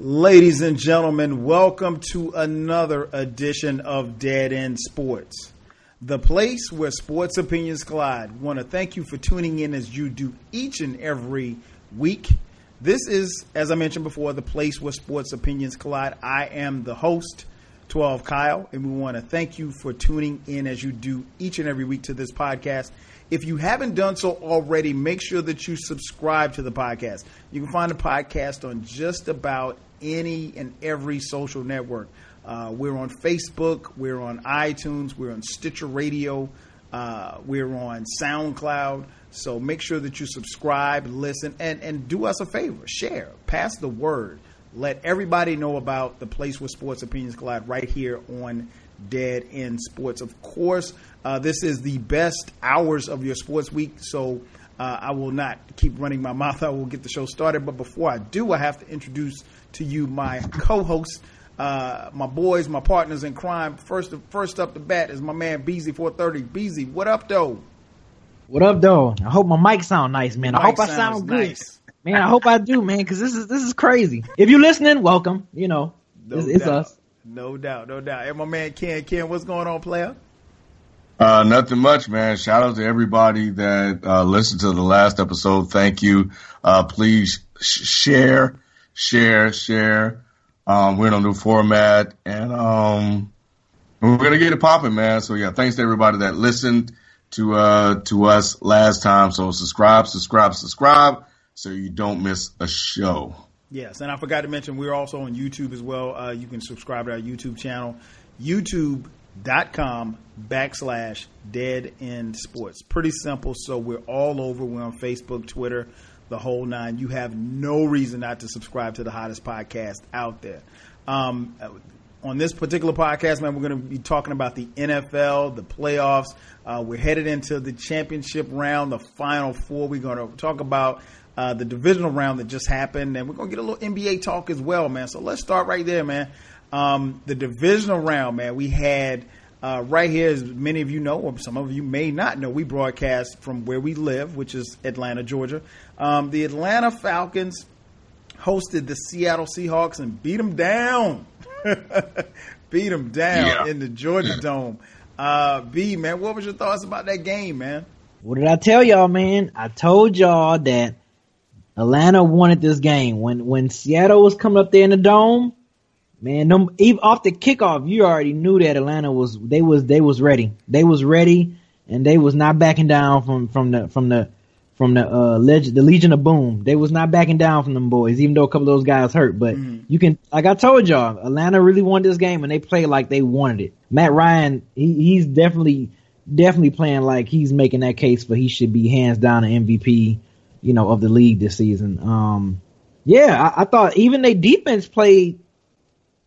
Ladies and gentlemen, welcome to another edition of Dead End Sports, the place where sports opinions collide. Want to thank you for tuning in as you do each and every week. This is, as I mentioned before, the place where sports opinions collide. I am the host, 12 Kyle, and we want to thank you for tuning in as you do each and every week to this podcast. If you haven't done so already, make sure that you subscribe to the podcast. You can find the podcast on just about any and every social network. Uh, we're on Facebook, we're on iTunes, we're on Stitcher Radio, uh, we're on SoundCloud. So make sure that you subscribe, listen, and, and do us a favor share, pass the word. Let everybody know about the place where sports opinions collide right here on Dead End Sports. Of course, uh, this is the best hours of your sports week, so uh, I will not keep running my mouth. I will get the show started. But before I do, I have to introduce to you my co-hosts, uh, my boys, my partners in crime. First, first up the bat is my man Beezy 430. Beezy, what up, though? What up, though? I hope my mic sound nice, man. I hope I sound good, nice. man. I hope I do, man, because this is this is crazy. If you're listening, welcome. You know, No it's, it's us. No doubt, no doubt. And my man Ken, Ken, what's going on, player? Uh, nothing much, man. Shout out to everybody that uh, listened to the last episode. Thank you. Uh, please sh- share, share, share. Um, we're in a new format, and um, we're gonna get it popping, man. So yeah, thanks to everybody that listened to uh, to us last time. So subscribe, subscribe, subscribe, so you don't miss a show. Yes, and I forgot to mention we're also on YouTube as well. Uh, you can subscribe to our YouTube channel, youtube.com backslash dead end sports. Pretty simple. So we're all over. We're on Facebook, Twitter, the whole nine. You have no reason not to subscribe to the hottest podcast out there. Um, on this particular podcast, man, we're going to be talking about the NFL, the playoffs. Uh, we're headed into the championship round, the final four. We're going to talk about uh, the divisional round that just happened, and we're going to get a little NBA talk as well, man. So let's start right there, man. Um, the divisional round, man, we had uh, right here, as many of you know, or some of you may not know, we broadcast from where we live, which is Atlanta, Georgia. Um, the Atlanta Falcons hosted the Seattle Seahawks and beat them down. beat them down Yeah. in the Georgia Dome. Uh, B, man, what was your thoughts about that game, man? What did I tell y'all, man? I told y'all that Atlanta wanted this game when when Seattle was coming up there in the dome. Man, them, even off the kickoff, you already knew that Atlanta was they was they was ready. They was ready, and they was not backing down from from the from the from the uh leg- the Legion of Boom. They was not backing down from them boys, even though a couple of those guys hurt. But you can, like I told y'all, Atlanta really wanted this game, and they played like they wanted it. Matt Ryan, he, he's definitely definitely playing like he's making that case for he should be hands down an MVP, you know, of the league this season. Um, yeah, I, I thought even their defense played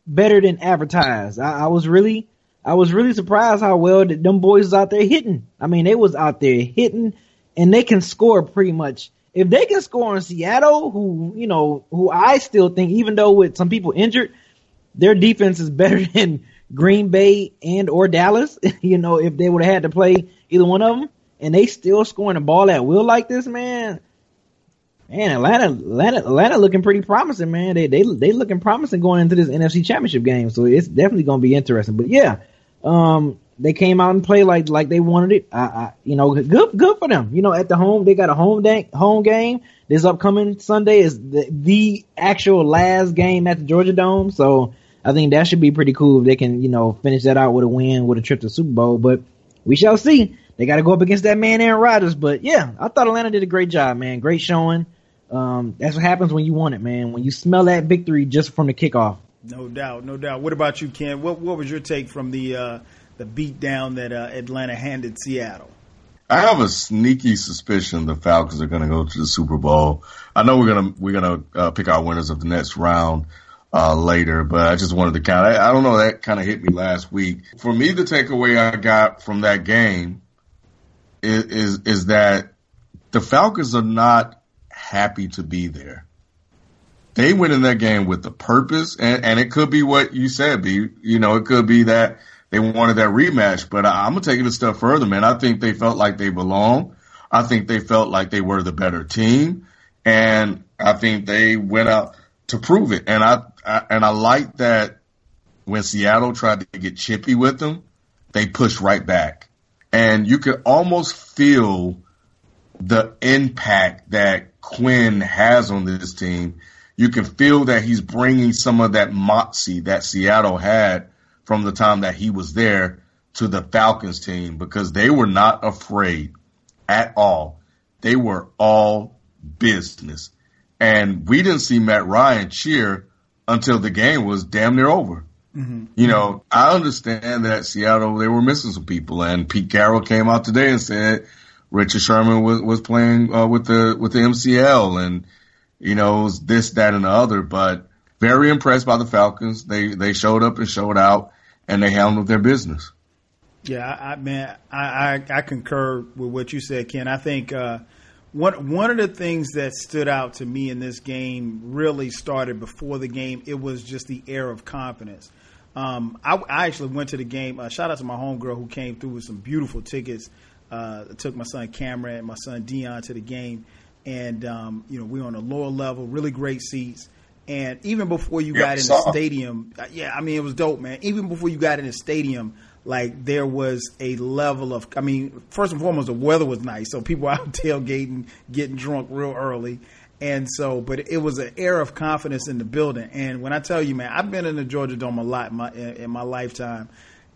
better than advertised. I, I was really, I was really surprised how well that them boys was out there hitting. I mean, they was out there hitting, and they can score pretty much. If they can score in Seattle, who you know, who I still think, even though with some people injured, their defense is better than Green Bay and or Dallas. you know, if they would have had to play either one of them, and they still scoring the ball at will like this, man. Man, Atlanta, Atlanta, Atlanta looking pretty promising, man. They they they looking promising going into this NFC Championship game, so it's definitely going to be interesting. But yeah, um, they came out and played like like they wanted it. I, I you know, good good for them. You know, at the home they got a home home game. This upcoming Sunday is the, the actual last game at the Georgia Dome, so I think that should be pretty cool if they can you know finish that out with a win with a trip to the Super Bowl. But we shall see. They got to go up against that man Aaron Rodgers. But yeah, I thought Atlanta did a great job, man. Great showing. Um, that's what happens when you want it, man. When you smell that victory just from the kickoff. No doubt, no doubt. What about you, Ken? What what was your take from the uh, the beat down that uh, Atlanta handed Seattle? I have a sneaky suspicion the Falcons are going to go to the Super Bowl. I know we're gonna we're gonna uh, pick our winners of the next round uh, later, but I just wanted to kind of I, I don't know that kind of hit me last week. For me, the takeaway I got from that game is is, is that the Falcons are not happy to be there. They went in that game with the purpose, and, and it could be what you said, B. You know, it could be that they wanted that rematch. But I, I'm gonna take it a step further, man. I think they felt like they belong. I think they felt like they were the better team, and I think they went out to prove it. And I, I and I like that when Seattle tried to get chippy with them, they pushed right back, and you could almost feel the impact that Quinn has on this team. You can feel that he's bringing some of that moxie that Seattle had from the time that he was there to the Falcons team because they were not afraid at all. They were all business. And we didn't see Matt Ryan cheer until the game was damn near over. Mm-hmm. You know, I understand that Seattle, they were missing some people and Pete Carroll came out today and said Richard Sherman was, was playing uh, with the, with the MCL and, you know, this, that, and the other, but very impressed by the Falcons. They, they showed up and showed out and they handled their business. Yeah, I, man, I, I, I concur with what you said, Ken. I think uh, one one of the things that stood out to me in this game really started before the game. It was just the air of confidence. Um, I, I, actually went to the game. Uh, shout out to my homegirl who came through with some beautiful tickets. Uh, took my son Cameron and my son Dion to the game, and um, you know we were on a lower level, really great seats. And even before you got in the stadium, uh, yeah, I mean, it was dope, man. Even before you got in the stadium, like there was a level of, I mean, first and foremost, the weather was nice. So people out tailgating, getting drunk real early. And so, but it was an air of confidence in the building. And when I tell you, man, I've been in the Georgia Dome a lot in my, in my lifetime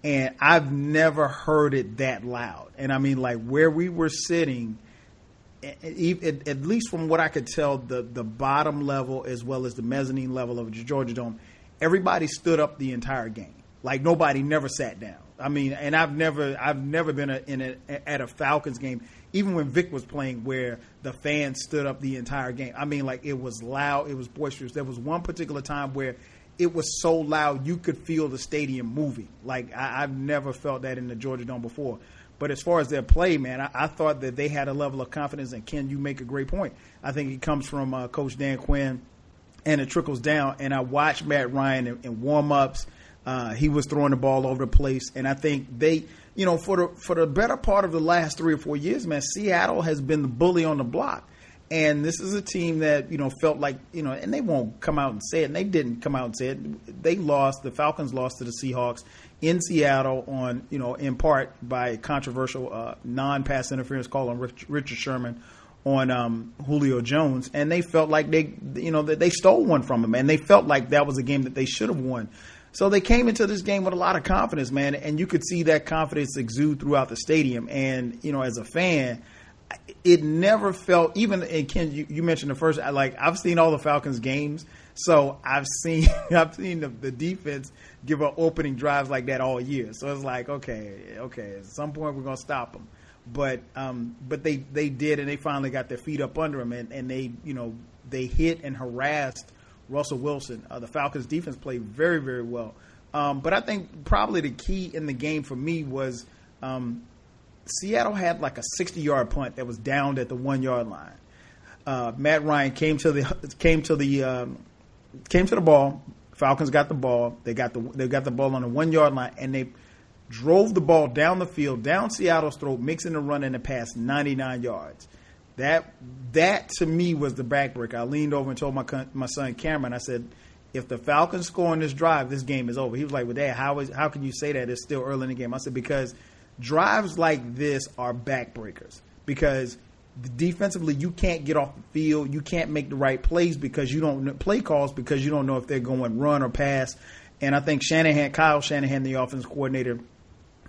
and I've never heard it that loud. And I mean, like where we were sitting, at least from what I could tell, the the bottom level as well as the mezzanine level of Georgia Dome, everybody stood up the entire game. Like nobody never sat down. I mean, and I've never I've never been a, in a, at a Falcons game, even when Vic was playing, where the fans stood up the entire game. I mean, like it was loud, it was boisterous. There was one particular time where it was so loud you could feel the stadium moving. Like I, I've never felt that in the Georgia Dome before. But as far as their play, man, I, I, thought that they had a level of confidence. And Ken, you make a great point. I think it comes from uh, Coach Dan Quinn, and it trickles down. And I watched Matt Ryan in, in warm ups. Uh, he was throwing the ball over the place, and I think they, you know, for the for the better part of the last three or four years, man, Seattle has been the bully on the block. And this is a team that you know felt like you know, and they won't come out and say it. And they didn't come out and say it. They lost. The Falcons lost to the Seahawks in Seattle on, you know, in part by a controversial uh, non-pass interference call on Rich, Richard Sherman on um, Julio Jones, and they felt like they, you know, that they stole one from him, and they felt like that was a game that they should have won. So they came into this game with a lot of confidence, man, and you could see that confidence exude throughout the stadium. And you know, as a fan, it never felt even. And Ken, you, you mentioned the first, like I've seen all the Falcons games, so I've seen I've seen the, the defense give up opening drives like that all year. So it's like, okay, okay, at some point we're gonna stop them. But um, but they they did, and they finally got their feet up under them, and, and they you know they hit and harassed Russell Wilson. Uh, the Falcons defense played very very well. Um, but I think probably the key in the game for me was um, Seattle had like a 60 yard punt that was downed at the one yard line. Uh, Matt Ryan came to the came to the um, came to the ball, Falcons got the ball. They got the they got the ball on the one yard line, and they drove the ball down the field, down Seattle's throat, mixing the run and the pass, 99 yards. That that to me was the backbreaker. I leaned over and told my my son Cameron, I said, if the Falcons score on this drive, this game is over. He was like, "Well, Dad, how is how can you say that? It's still early in the game." I said, "Because drives like this are backbreakers. Because defensively you can't get off the field, you can't make the right plays because you don't play calls because you don't know if they're going run or pass. And I think Shanahan, Kyle Shanahan, the offense coordinator,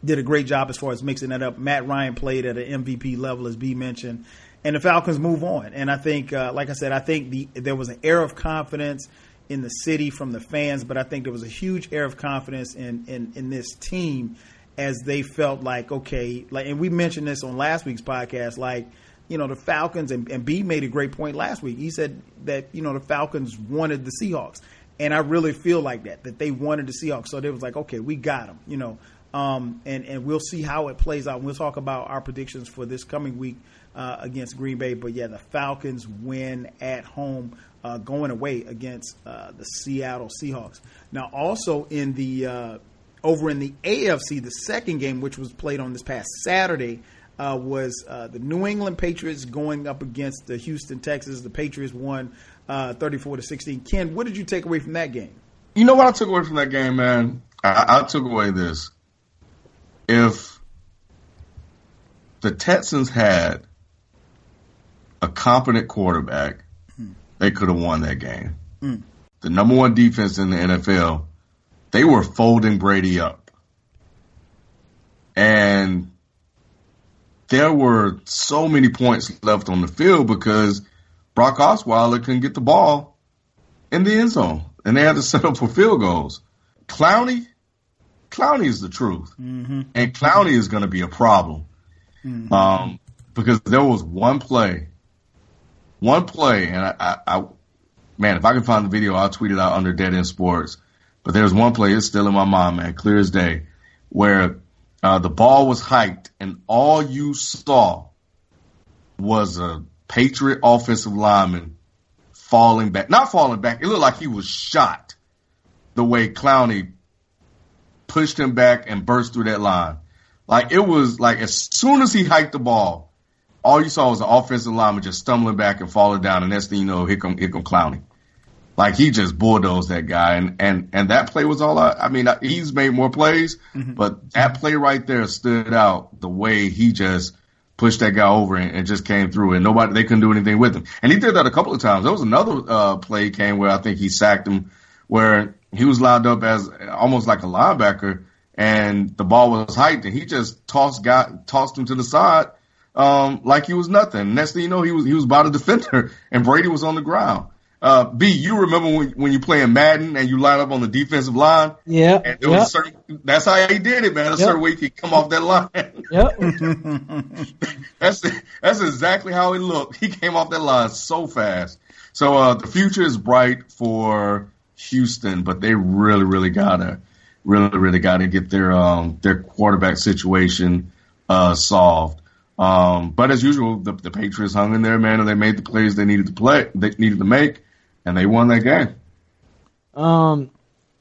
did a great job as far as mixing that up. Matt Ryan played at an MVP level, as B mentioned, and the Falcons move on. And I think, uh, like I said, I think the there was an air of confidence in the city from the fans, but I think there was a huge air of confidence in in, in this team as they felt like okay, like and we mentioned this on last week's podcast, like you know the Falcons and, and B made a great point last week. He said that you know the Falcons wanted the Seahawks, and I really feel like that that they wanted the Seahawks, so they was like okay, we got them, you know. Um, and and we'll see how it plays out. We'll talk about our predictions for this coming week uh, against Green Bay. But yeah, the Falcons win at home, uh, going away against uh, the Seattle Seahawks. Now, also in the uh, over in the AFC, the second game, which was played on this past Saturday, uh, was uh, the New England Patriots going up against the Houston Texans. The Patriots won thirty-four to sixteen. Ken, what did you take away from that game? You know what I took away from that game, man. I, I took away this. If the Texans had a competent quarterback, mm. they could have won that game. Mm. The number one defense in the NFL, they were folding Brady up. And there were so many points left on the field because Brock Osweiler couldn't get the ball in the end zone. And they had to set up for field goals. Clowney, Clowney is the truth. Mm-hmm. And Clowney is going to be a problem. Mm-hmm. Um, because there was one play one play, and I, I, I, man, if I can find the video, I'll tweet it out under Dead End Sports. But there's one play, it's still in my mind, man, clear as day, where uh, the ball was hiked, and all you saw was a Patriot offensive lineman falling back. Not falling back, it looked like he was shot the way Clowney pushed him back and burst through that line. Like it was like as soon as he hiked the ball, all you saw was an offensive lineman just stumbling back and falling down, and next thing you know, here come here come Clowney. Like he just bulldozed that guy, and and and that play was all. I, I mean, he's made more plays, mm-hmm. but that play right there stood out the way he just pushed that guy over and, and, just came through, and nobody they couldn't do anything with him. And he did that a couple of times. There was another uh, play came where I think he sacked him, where he was lined up as almost like a linebacker, and the ball was hiked, and he just tossed guy tossed him to the side um, like he was nothing. Next thing you know, he was he was by the defender, and Brady was on the ground. Uh, B, you remember when when you playing Madden and you line up on the defensive line? Yeah. And there was yep. certain, that's how he did it, man. A yep. certain way he could come off that line. Yep. that's that's exactly how he looked. He came off that line so fast. So uh, the future is bright for Houston, but they really, really gotta, really, really gotta get their um their quarterback situation uh solved. Um, but as usual, the, the Patriots hung in there, man, and they made the plays they needed to play, they needed to make, and they won that game. Um,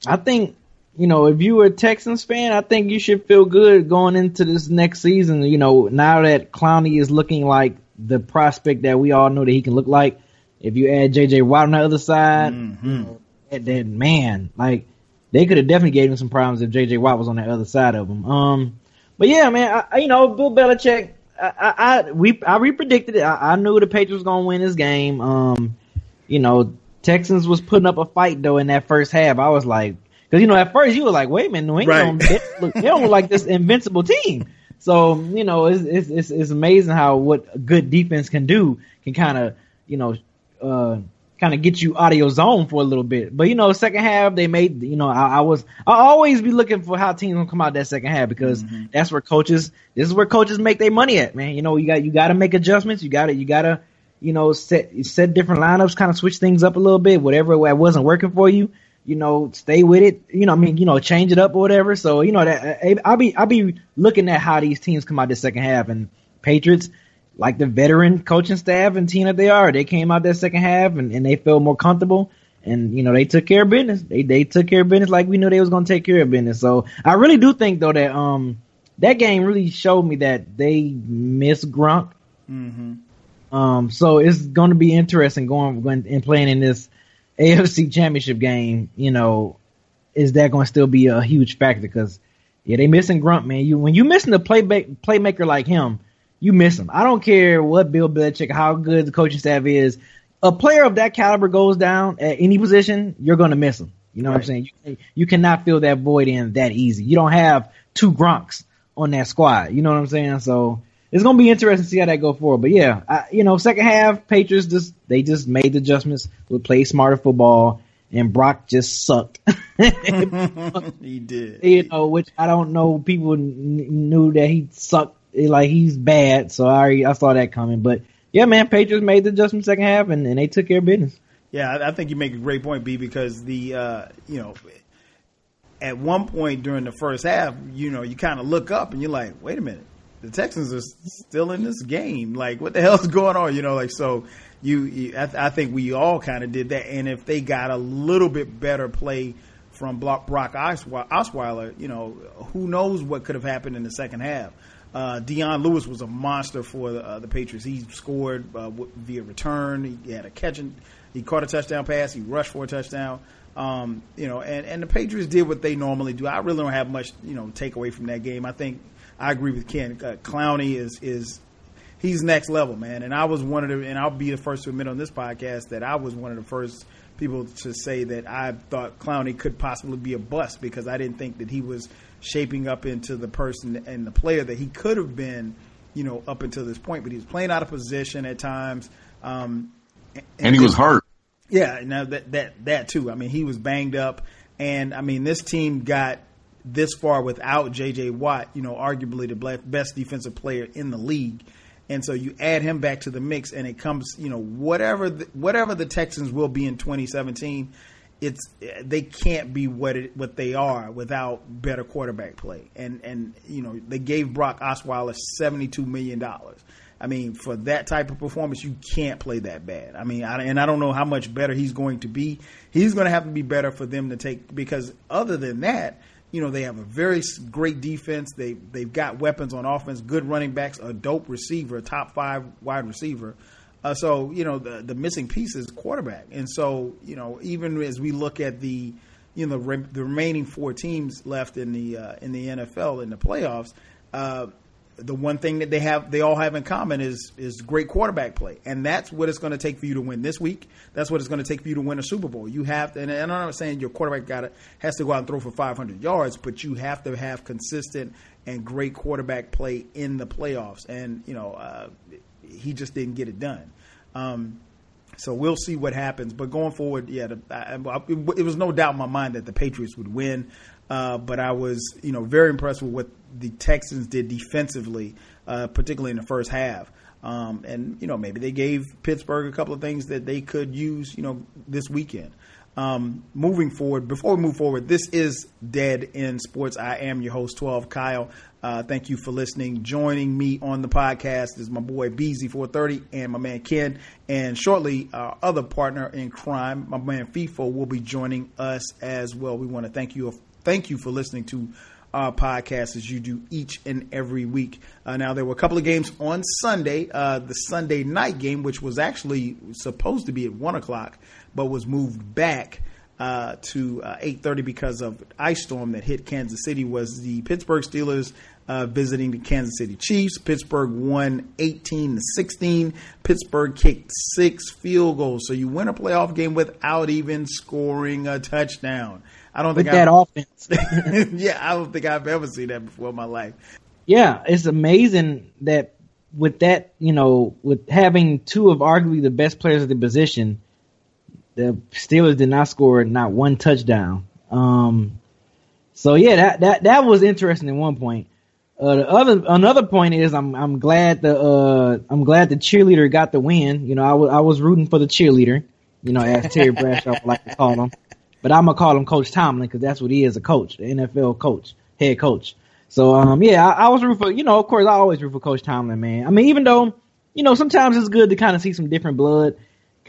I think you know if you were a Texans fan, I think you should feel good going into this next season. You know, now that Clowney is looking like the prospect that we all know that he can look like. If you add J.J. Watt on the other side, mm-hmm. then man, like they could have definitely gave him some problems if J.J. Watt was on the other side of him. Um, but yeah, man, I, you know, Bill Belichick I, I we I repredicted it. I, I knew the Patriots was gonna win this game. Um, you know, Texans was putting up a fight though in that first half. I was like, because you know at first you were like, wait a minute, New England right. they, look, they don't look like this invincible team. So you know, it's it's it's, it's amazing how what good defense can do can kind of you know uh kind of get you out of your zone for a little bit. But you know, second half they made. You know, I, I was I always be looking for how teams gonna come out that second half because mm-hmm. that's where coaches. This is where coaches make their money at, man. You know, you got you got to make adjustments. You got to you got to you know set set different lineups, kind of switch things up a little bit. Whatever wasn't working for you, you know, stay with it. You know, I mean, you know, change it up or whatever. So you know that I'll be I'll be looking at how these teams come out the second half and Patriots like the veteran coaching staff and team that they are. They came out that second half and, and they felt more comfortable and you know they took care of business. They they took care of business like we knew they was gonna take care of business. So I really do think though that um that game really showed me that they miss Gronk. Mm-hmm. Um, so it's going to be interesting going, going and playing in this AFC Championship game. You know, is that going to still be a huge factor? Because yeah, they missing Gronk, man. You when you missing a play playmaker like him, you miss him. I don't care what Bill Belichick, how good the coaching staff is. A player of that caliber goes down at any position, you're going to miss him. You know right. what I'm saying? You, you, cannot fill that void in that easy. You don't have two Gronks on that squad. You know what I'm saying? So it's going to be interesting to see how that go forward. But yeah, I, you know, second half, Patriots just, they just made the adjustments, would play smarter football, and Brock just sucked. he did. You know, which I don't know. People kn- knew that he sucked. Like he's bad, so I I saw that coming. But yeah, man, Patriots made the adjustment second half, and, and they took care of business. Yeah, I, I think you make a great point, B, because the uh, you know at one point during the first half, you know, you kind of look up and you're like, wait a minute, the Texans are still in this game. Like, what the hell's going on? You know, like so. You, you I, I think we all kind of did that, and if they got a little bit better play from Brock Osweiler, you know, who knows what could have happened in the second half. Uh, Dion Lewis was a monster for the, uh, the Patriots. He scored uh, via return. He had a catch and he caught a touchdown pass. He rushed for a touchdown. Um, you know, and, and the Patriots did what they normally do. I really don't have much, you know, take away from that game. I think I agree with Ken. Uh, Clowney is is he's next level, man. And I was one of the, and I'll be the first to admit on this podcast that I was one of the first people to say that I thought Clowney could possibly be a bust because I didn't think that he was shaping up into the person and the player that he could have been, you know, up until this point. But he was playing out of position at times. Um, and, and he was hurt. Yeah, now that that that too. I mean, he was banged up, and I mean, this team got this far without J.J. Watt. You know, arguably the best defensive player in the league, and so you add him back to the mix, and it comes. You know, whatever the, whatever the Texans will be in 2017, it's they can't be what it, what they are without better quarterback play. And and you know, they gave Brock Osweiler 72 million dollars. I mean, for that type of performance, you can't play that bad. I mean, I, and I don't know how much better he's going to be. He's going to have to be better for them to take because other than that, you know, they have a very great defense. They they've got weapons on offense, good running backs, a dope receiver, a top five wide receiver. Uh, so you know, the the missing piece is quarterback. And so you know, even as we look at the you know the, re- the remaining four teams left in the uh, in the NFL in the playoffs. Uh, the one thing that they have they all have in common is is great quarterback play. And that's what it's going to take for you to win this week. That's what it's going to take for you to win a super bowl. You have to and i'm not saying your quarterback got has to go out and throw for 500 yards but you have to have consistent and great quarterback play in the playoffs. And you know uh, he just didn't get it done. Um, so we'll see what happens. But going forward, yeah, the, I, I, it was no doubt in my mind that the Patriots would win. Uh, but I was, you know, very impressed with what the Texans did defensively, uh, particularly in the first half. Um, and you know, maybe they gave Pittsburgh a couple of things that they could use, you know, this weekend. Um, moving forward, before we move forward, this is Dead End Sports. I am your host, 12 Kyle. Uh, thank you for listening. Joining me on the podcast is my boy Beezy 430 and my man Ken. And shortly, our other partner in crime, my man FIFO, will be joining us as well. We want to thank you thank you for listening to our podcast as you do each and every week. Uh, now, there were a couple of games on Sunday. Uh, the Sunday night game, which was actually supposed to be at 1 o'clock, but was moved back uh, to 8.30 uh, because of ice storm that hit Kansas City, was the Pittsburgh Steelers uh, visiting the Kansas City Chiefs. Pittsburgh won 18 to 16. Pittsburgh kicked six field goals. So you win a playoff game without even scoring a touchdown. I don't with think that I've, offense. yeah, I don't think I've ever seen that before in my life. Yeah, it's amazing that with that, you know, with having two of arguably the best players at the position, the Steelers did not score not one touchdown. Um, so yeah, that that that was interesting at one point. Uh, the other another point is I'm I'm glad the uh I'm glad the cheerleader got the win. You know, I was I was rooting for the cheerleader. You know, as Terry Bradshaw would like to call him. But I'm gonna call him Coach Tomlin because that's what he is—a coach, the NFL coach, head coach. So um, yeah, I, I was rooting for you know, of course, I always root for Coach Tomlin, man. I mean, even though you know sometimes it's good to kind of see some different blood,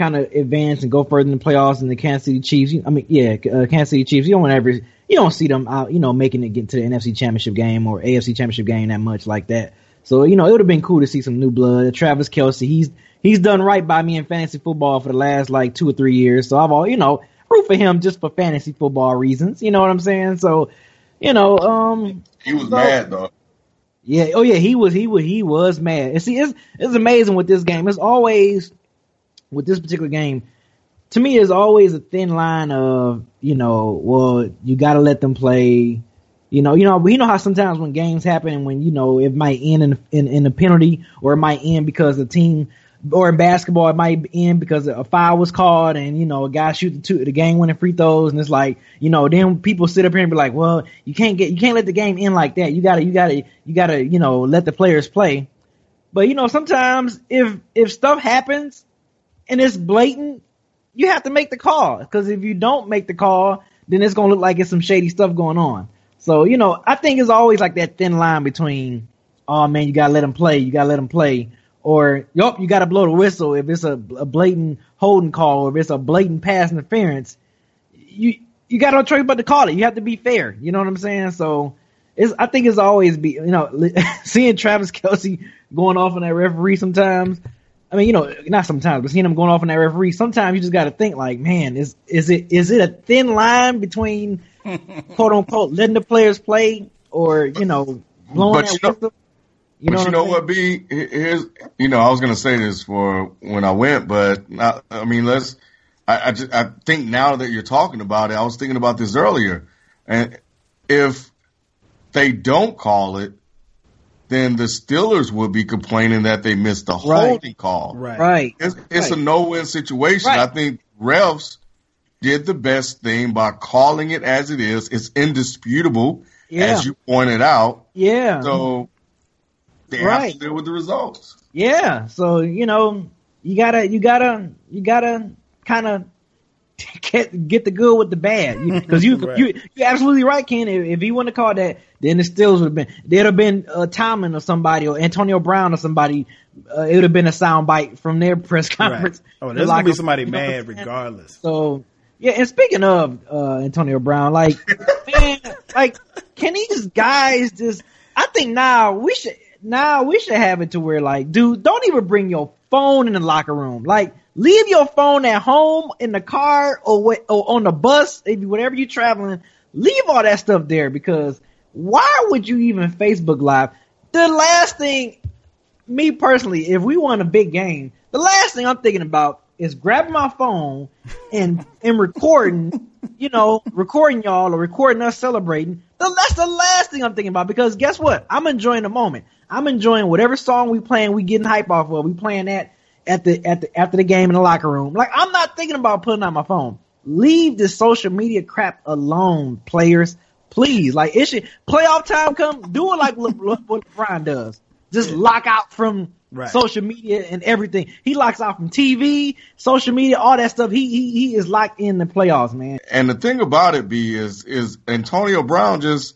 kind of advance and go further in the playoffs. And the Kansas City Chiefs, I mean, yeah, uh, Kansas City Chiefs. You don't ever, you don't see them out, you know, making it get to the NFC Championship game or AFC Championship game that much like that. So you know, it would have been cool to see some new blood. Travis Kelce, he's he's done right by me in fantasy football for the last like two or three years. So I've all, you know, root for him just for fantasy football reasons. You know what I'm saying? So, you know, um, he was so, mad though. Yeah. Oh yeah. He was. He was. He was mad. And see, it's it's amazing with this game. It's always with this particular game. To me, it's always a thin line of you know, well, you got to let them play. You know, you know, you know how sometimes when games happen when you know it might end in in, in a penalty or it might end because the team or in basketball it might end because a foul was called and you know a guy shoot the two the game winning free throws and it's like you know then people sit up here and be like well you can't get you can't let the game end like that you gotta you gotta you gotta you know let the players play but you know sometimes if if stuff happens and it's blatant you have to make the call because if you don't make the call then it's gonna look like it's some shady stuff going on so you know I think it's always like that thin line between oh man you gotta let them play you gotta let them play or yup, you got to blow the whistle if it's a, a blatant holding call or if it's a blatant pass interference. You you got no choice but to call it. You have to be fair. You know what I'm saying? So it's I think it's always be you know seeing Travis Kelce going off on that referee sometimes. I mean, you know, not sometimes, but seeing him going off on that referee, sometimes you just got to think like, man, is is it is it a thin line between quote unquote letting the players play or you know blowing But that you know- whistle? You know but you what know I'm what, B? Here's, you know, I was gonna say this for when I went, but not, I mean, let's. I, I, just, I think now that you're talking about it, I was thinking about this earlier, and if they don't call it, then the Steelers would be complaining that they missed the Right. holding call. Right. Right. It's, it's Right. a no-win situation. Right. I think refs did the best thing by calling it as it is. It's indisputable, Yeah. as you pointed out. Yeah. So they have to deal with the results. Yeah, so you know, you gotta, you gotta, you gotta kind of get get the good with the bad, because you, Right. you you're absolutely right, Ken. If, if he wouldn't have called that, then the Steelers would have been there'd have been uh, Tomlin or somebody or Antonio Brown or somebody. Uh, it would have been a sound bite from their press Right. conference. Oh, The there's gonna be somebody you know mad regardless. So yeah, and speaking of uh, Antonio Brown, like man, like can these guys just? I think now we should now we should have it to where like, dude, don't even bring your phone in the locker room. Like, leave your phone at home in the car or or on the bus if whatever you're traveling. Leave all that stuff there because why would you even Facebook Live? The last thing me personally, if we won a big game, the last thing I'm thinking about is grabbing my phone and and recording, you know, recording y'all or recording us celebrating. The, that's the last thing I'm thinking about because guess what? I'm enjoying the moment. I'm enjoying whatever song we playing. We getting hype off of. We playing that at the at the after the game in the locker room. Like I'm not thinking about putting on my phone. Leave this social media crap alone, players. Please, like it should playoff time come. Do it like what, what what LeBron does. Just lock out from Right. social media and everything. He locks out from TV, social media, all that stuff. He he he is locked in the playoffs, man. And the thing about it, B, is is Antonio Brown just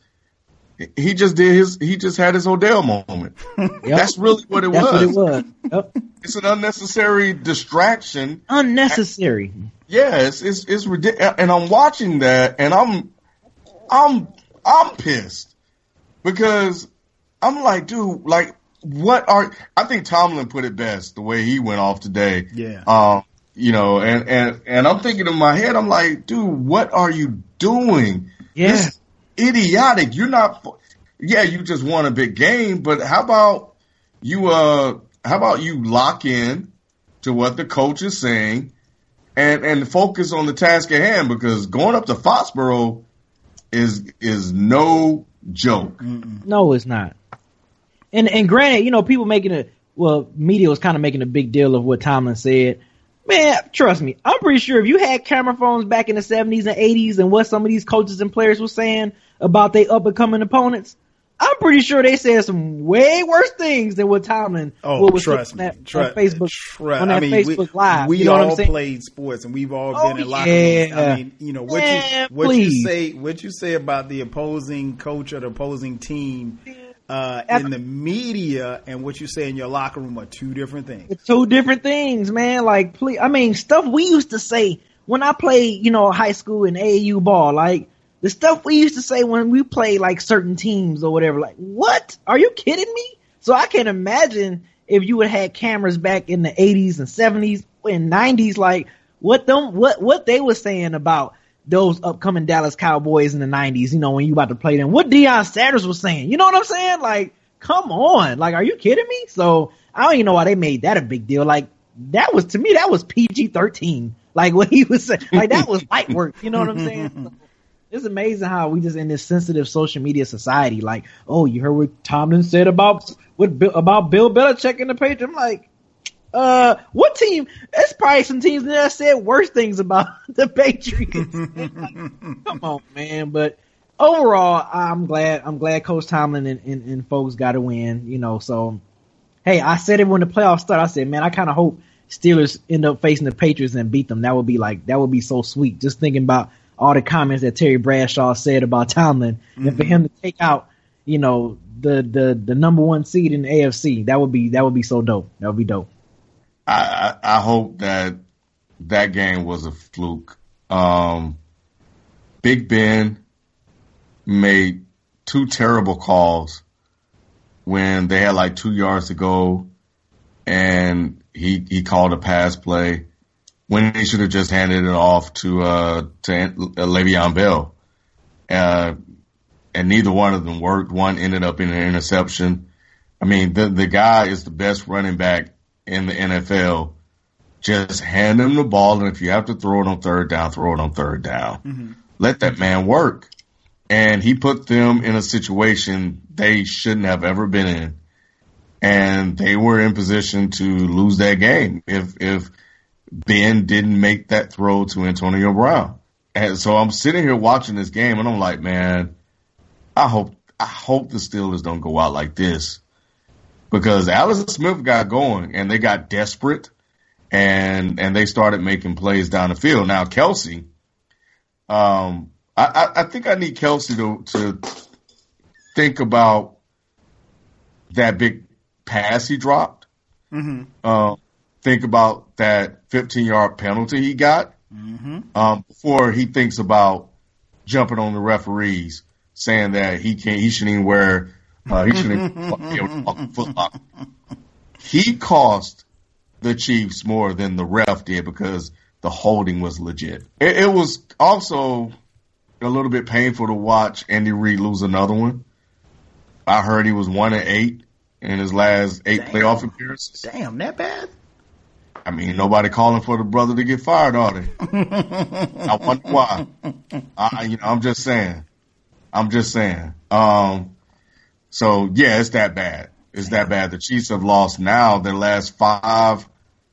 he just did his he just had his Odell moment. Yep. That's really what it That's was. what it was. Yep. It's an unnecessary distraction. Unnecessary. Yeah, it's it's, it's ridiculous. And I'm watching that, and I'm I'm I'm pissed because I'm like, dude, like, what are? I think Tomlin put it best the way he went off today. Yeah. Um, you know, and and and I'm thinking in my head, I'm like, dude, what are you doing? Yeah. This idiotic. You're not. Yeah, you just won a big game, but how about you? Uh, how about you lock in to what the coach is saying, and and focus on the task at hand because going up to Foxborough is is no joke. No, it's not. And and granted, you know, people making a well, media was kind of making a big deal of what Tomlin said. Man, trust me, I'm pretty sure if you had camera phones back in the 70s and 80s and what some of these coaches and players were saying about their up and coming opponents, I'm pretty sure they said some way worse things than what Tomlin Oh, what was trust on me. that, Trust, on Facebook trust- on that I mean, Facebook we, Live. We you know all played sports, and we've all Oh, been in locker rooms. I mean, you know what Man, you what please. you say what you say about the opposing coach or the opposing team uh, in the media, and what you say in your locker room are two different things. It's two different things, man. Like, please, I mean, stuff we used to say when I played, you know, high school and AAU ball. Like the stuff we used to say when we played like certain teams or whatever. Like, what? Are you kidding me? So I can't imagine if you would have had cameras back in the 80s and 70s and 90s, like what them, what what they were saying about those upcoming Dallas Cowboys in the 90s. You know, when you about to play them, what Deion Sanders was saying. You know what I'm saying? Like, come on. Like, are you kidding me? So I don't even know why they made that a big deal. Like, that was to me, that was PG 13. Like what he was saying, like that was light work. You know what I'm saying? It's amazing how we just in this sensitive social media society. Like, oh, you heard what Tomlin said about what about Bill Belichick in the page? I'm like, Uh, what team? There's probably some teams that said worse things about the Patriots. like, come on, man. But overall, I'm glad. I'm glad Coach Tomlin and, and, and folks got to win. You know, so hey, I said it when the playoffs started. I said, man, I kind of hope Steelers end up facing the Patriots and beat them. That would be like that would be so sweet. Just thinking about all the comments that Terry Bradshaw said about Tomlin, mm-hmm. and for him to take out, you know, the the the number one seed in the AFC, that would be that would be so dope. That would be dope. I, I, hope that that game was a fluke. Um, Big Ben made two terrible calls when they had like two yards to go, and he he called a pass play when he should have just handed it off to uh to Le'Veon Bell. Uh, and neither one of them worked. One ended up in an interception. I mean, the the guy is the best running back in the NFL, just hand him the ball, and if you have to throw it on third down, throw it on third down. Mm-hmm. Let that man work. And he put them in a situation they shouldn't have ever been in. And they were in position to lose that game if if Ben didn't make that throw to Antonio Brown. And so I'm sitting here watching this game and I'm like, man, I hope I hope the Steelers don't go out like this because Alex Smith got going and they got desperate and and they started making plays down the field. Now Kelce, um, I, I think I need Kelce to to think about that big pass he dropped. Mm-hmm. Uh, think about that 15 yard penalty he got mm-hmm. um, before he thinks about jumping on the referees, saying that he can't, he shouldn't even wear uh, he shouldn't be able to foot lock. He cost the Chiefs more than the ref did because the holding was legit. It, it was also a little bit painful to watch Andy Reid lose another one. I heard he was one and eight in his last eight Damn. playoff appearances. Damn, that bad? I mean, nobody calling for the brother to get fired, are they? I wonder why. I, you know, I'm just saying. I'm just saying. Um, so yeah, it's that bad. It's that bad. The Chiefs have lost now their last five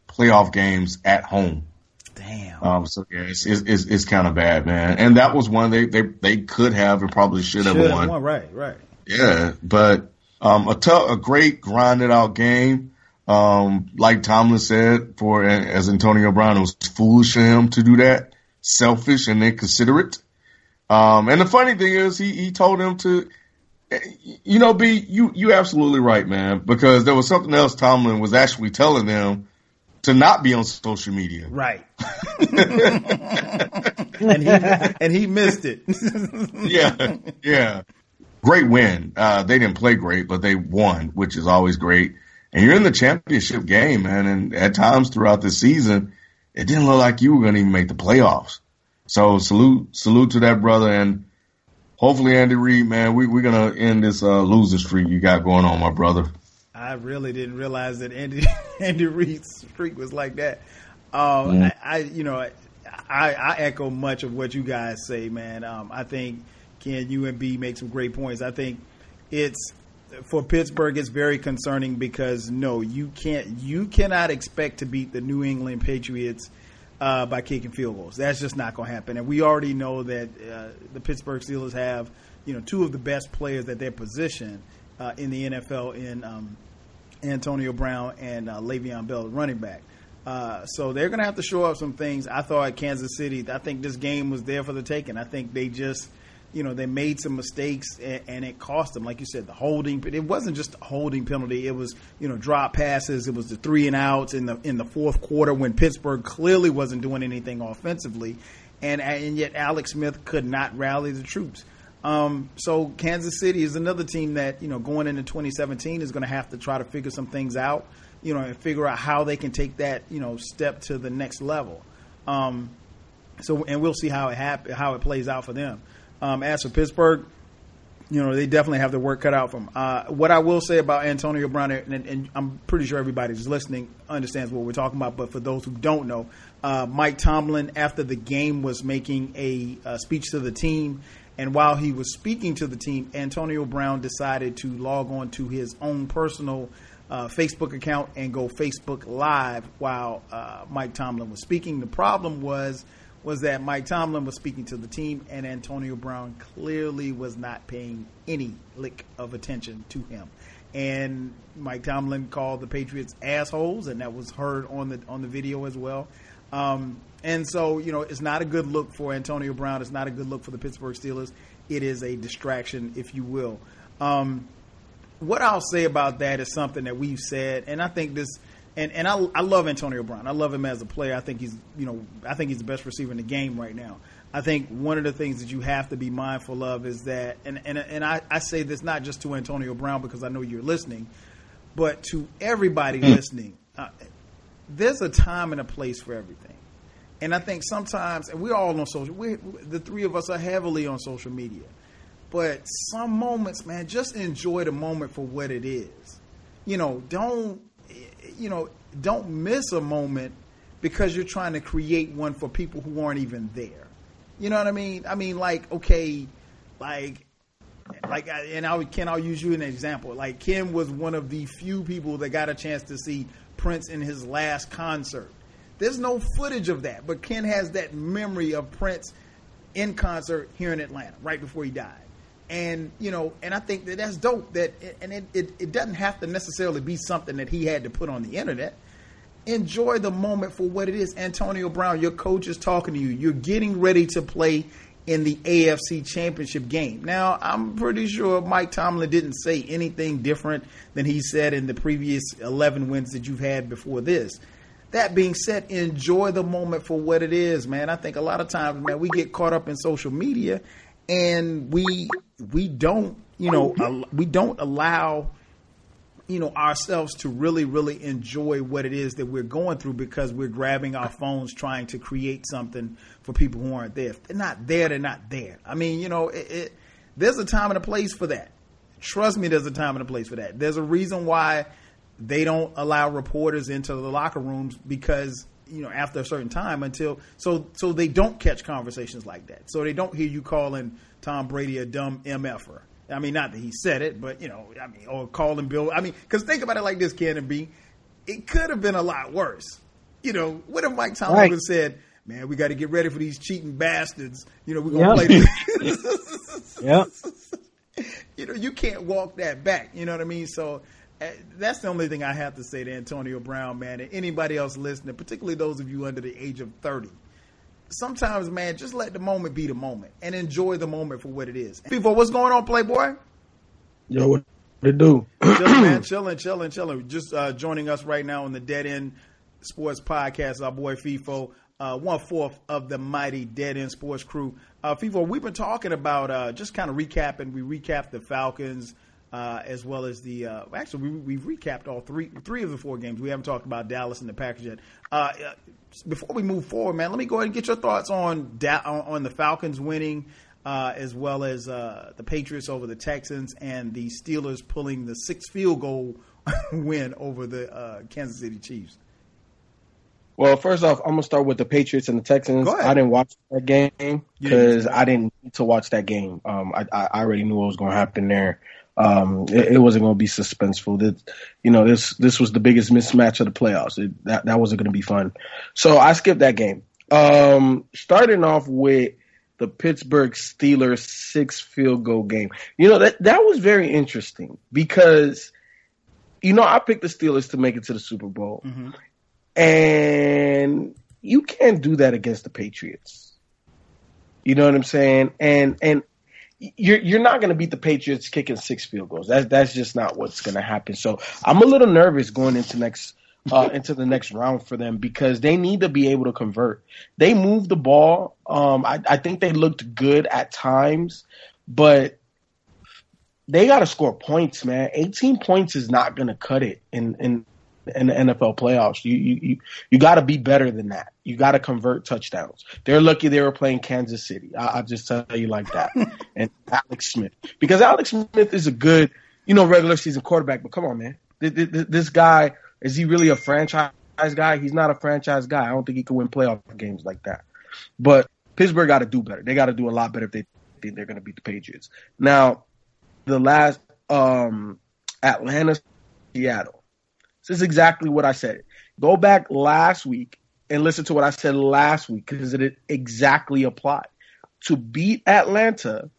playoff games at home. Damn. Um, so yeah, it's, it's, it's, it's kind of bad, man. And that was one they, they, they could have and probably should have won. won. Right, right. Yeah, but, um, a tough, a great grinded out game. Um, like Tomlin said, for as Antonio Brown, it was foolish of him to do that, selfish and inconsiderate. Um, and the funny thing is, he he told him to you know, B, you you absolutely right, man. Because there was something else Tomlin was actually telling them to not be on social media. Right. and he and he missed it. yeah, yeah. Great win. Uh, they didn't play great, but they won, which is always great. And you're in the championship game, man. And at times throughout the season, it didn't look like you were going to even make the playoffs. So salute, salute to that brother. And hopefully, Andy Reid, man, we, we're gonna end this uh, losing streak you got going on, my brother. I really didn't realize that Andy Andy Reid's streak was like that. Um, mm. I, I, you know, I, I echo much of what you guys say, man. Um, I think Ken, you and B make some great points. I think it's for Pittsburgh. It's very concerning because no, you can't, you cannot expect to beat the New England Patriots uh, by kicking field goals. That's just not going to happen. And we already know that uh, the Pittsburgh Steelers have, you know, two of the best players at their position uh, in the NFL in um, Antonio Brown and uh, Le'Veon Bell, running back. Uh, so they're going to have to show up some things. I thought Kansas City. I think this game was there for the taking. I think they just you know, they made some mistakes and, and, it cost them. Like you said, the holding, but it wasn't just a holding penalty. It was, you know, drop passes. It was the three and outs in the, in the fourth quarter when Pittsburgh clearly wasn't doing anything offensively. And, and yet Alex Smith could not rally the troops. Um, so Kansas City is another team that, you know, going into 2017 is going to have to try to figure some things out, you know, and figure out how they can take that, you know, step to the next level. Um, so, and we'll see how it how it plays out for them. Um, as for Pittsburgh, you know, they definitely have their work cut out for them. Uh, what I will say about Antonio Brown, and, and, I'm pretty sure everybody who's listening understands what we're talking about, but for those who don't know, uh, Mike Tomlin, after the game, was making a, a, speech to the team. And while he was speaking to the team, Antonio Brown decided to log on to his own personal uh, Facebook account and go Facebook Live while uh, Mike Tomlin was speaking. The problem was was that Mike Tomlin was speaking to the team, and Antonio Brown clearly was not paying any lick of attention to him. And Mike Tomlin called the Patriots assholes, and that was heard on the on the video as well. Um, and so, you know, it's not a good look for Antonio Brown. It's not a good look for the Pittsburgh Steelers. It is a distraction, if you will. Um, what I'll say about that is something that we've said, and I think this, and, and I, I love Antonio Brown. I love him as a player. I think he's, you know, I think he's the best receiver in the game right now. I think one of the things that you have to be mindful of is that, and and, and I, I say this not just to Antonio Brown because I know you're listening, but to everybody mm. listening. Uh, there's a time and a place for everything. And I think sometimes, and we're all on social. We, the three of us are heavily on social media, but some moments, man, just enjoy the moment for what it is. You know, don't, you know, don't miss a moment because you're trying to create one for people who aren't even there. You know what I mean? I mean, like, okay, like, like, and I Ken, I'll use you an example. Like, Ken was one of the few people that got a chance to see Prince in his last concert. There's no footage of that, but Ken has that memory of Prince in concert here in Atlanta right before he died. And you know, and I think that that's dope. That and it, it, it doesn't have to necessarily be something that he had to put on the internet. Enjoy the moment for what it is. Antonio Brown, your coach is talking to you. You're getting ready to play in the AFC Championship game. Now, I'm pretty sure Mike Tomlin didn't say anything different than he said in the previous 11 wins that you've had before this. That being said, enjoy the moment for what it is, man. I think a lot of times, man, we get caught up in social media and we we don't, you know, we don't allow you know ourselves to really really enjoy what it is that we're going through because we're grabbing our phones trying to create something for people who aren't there. If they're not there, they're not there. I mean, you know, it, it, there's a time and a place for that. Trust me, there's a time and a place for that. There's a reason why they don't allow reporters into the locker rooms because you know after a certain time until so so they don't catch conversations like that. So they don't hear you calling Tom Brady a dumb mf'er. I mean, not that he said it, but you know, I mean, or calling Bill. I mean, because think about it like this, Cannon B. It could have been a lot worse. You know, what if Mike Tomlin right. said, "Man, we got to get ready for these cheating bastards." You know, we're gonna yep. play. yep. You know, you can't walk that back. You know what I mean? So that's the only thing I have to say to Antonio Brown, man, and anybody else listening, particularly those of you under the age of 30. Sometimes, man, just let the moment be the moment and enjoy the moment for what it is. People, what's going on, Playboy? Yo, what to do? chilling, man, chilling, chilling, chilling. Just uh, joining us right now on the Dead End Sports Podcast, our boy FIFO, uh, one fourth of the mighty Dead End Sports crew. Uh, FIFO, we've been talking about uh, just kind of recapping. We recapped the Falcons uh, as well as the uh, actually we, have recapped all three three of the four games. We haven't talked about Dallas and the Packers yet. Uh, uh, before we move forward, man, let me go ahead and get your thoughts on da- on, the Falcons winning, uh, as well as uh, the Patriots over the Texans and the Steelers pulling the six field goal win over the Kansas City Chiefs. Well, first off, I'm gonna start with the Patriots and the Texans. I didn't watch that game because I didn't need to watch that game. Um, I, I already knew what was going to happen there. Um, it, it, wasn't going to be suspenseful. That you know this this was the biggest mismatch of the playoffs. It, that that wasn't going to be fun. So I skipped that game. Um, starting off with the Pittsburgh Steelers six field goal game. You know that that was very interesting because you know I picked the Steelers to make it to the Super Bowl, mm-hmm. and you can't do that against the Patriots. You know what I'm saying? And and you're you're not going to beat the Patriots kicking six field goals. That's that's just not what's going to happen. So I'm a little nervous going into next uh, into the next round for them because they need to be able to convert. They move the ball. Um, I, I think they looked good at times, but they got to score points, man. 18 points is not going to cut it in in in the NFL playoffs. You you you, you got to be better than that. You got to convert touchdowns. They're lucky they were playing Kansas City. I, will just tell you like that. and Alex Smith, because Alex Smith is a good, you know, regular season quarterback. But come on, man, this guy is he really a franchise guy? He's not a franchise guy. I don't think he can win playoff games like that. But Pittsburgh got to do better. They got to do a lot better if they think they're going to beat the Patriots. Now, the last um, Atlanta, Seattle This is exactly what I said. Go back last week and listen to what I said last week because it exactly applied. To beat Atlanta,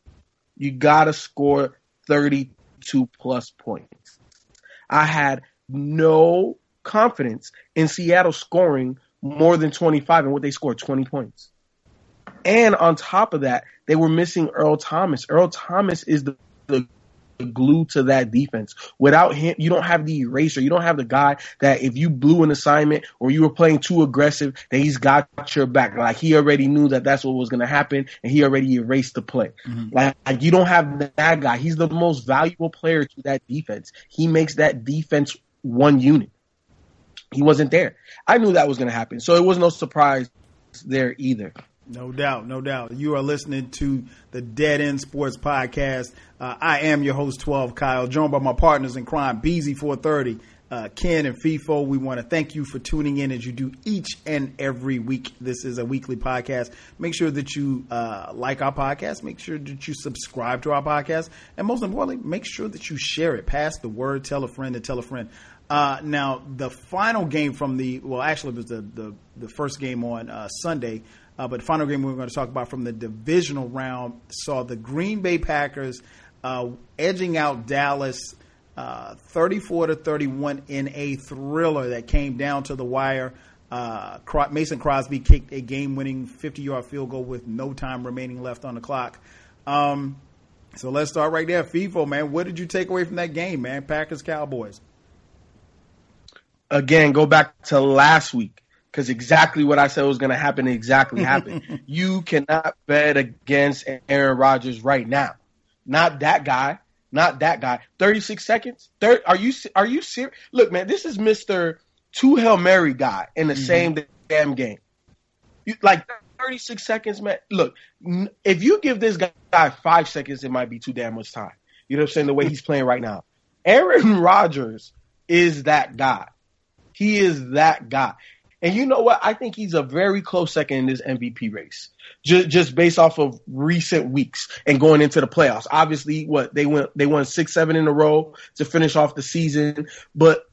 you got to score 32 plus points. I had no confidence in Seattle scoring more than 25 and what they scored 20 points. And on top of that, they were missing Earl Thomas. Earl Thomas is the, the glue to that defense. Without him, you don't have the eraser. You don't have the guy that if you blew an assignment or you were playing too aggressive, that he's got your back. Like he already knew that that's what was going to happen and he already erased the play. Mm-hmm. Like, like you don't have that guy. He's the most valuable player to that defense. He makes that defense one unit. He wasn't there. I knew that was going to happen. So it was no surprise there either. No doubt, no doubt. You are listening to the Dead End Sports Podcast. Uh, I am your host, 12 Kyle, joined by my partners in crime, Beezy 430, uh, Ken and FIFO. We want to thank you for tuning in as you do each and every week. This is a weekly podcast. Make sure that you uh, like our podcast. Make sure that you subscribe to our podcast. And most importantly, make sure that you share it. Pass the word, tell a friend to tell a friend. Uh, now, the final game from the well, actually, it was the the, the first game on uh, Sunday uh, but the final game we are going to talk about from the divisional round saw the Green Bay Packers uh, edging out Dallas uh, 34 to 31 in a thriller that came down to the wire. Uh, Mason Crosby kicked a game-winning 50-yard field goal with no time remaining left on the clock. Um, so let's start right there. FIFO, man, what did you take away from that game, man? Packers Cowboys. Again, go back to last week because exactly what I said was going to happen exactly happened. you cannot bet against Aaron Rodgers right now. Not that guy. Not that guy. 36 seconds? Thir- are you are you serious? Look, man, this is Mr. Two Hail Mary guy in the mm-hmm. same damn game. You, like 36 seconds, man. Look, if you give this guy five seconds, it might be too damn much time. You know what I'm saying? The way he's playing right now. Aaron Rodgers is that guy. He is that guy. And you know what? I think he's a very close second in this MVP race, just, just based off of recent weeks and going into the playoffs. Obviously, what they went, they won six, seven in a row to finish off the season. But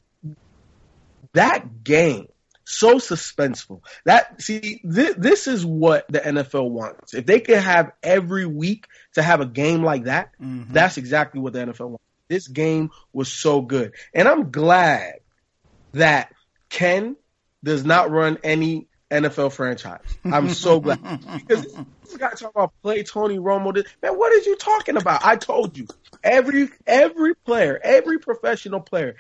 that game, so suspenseful. That see, th- this is what the NFL wants. If they could have every week to have a game like that, mm-hmm. that's exactly what the NFL wants. This game was so good, and I'm glad that Ken does not run any NFL franchise. I'm so glad because this guy talking about play Tony Romo. Man, what are you talking about? I told you every every player, every professional player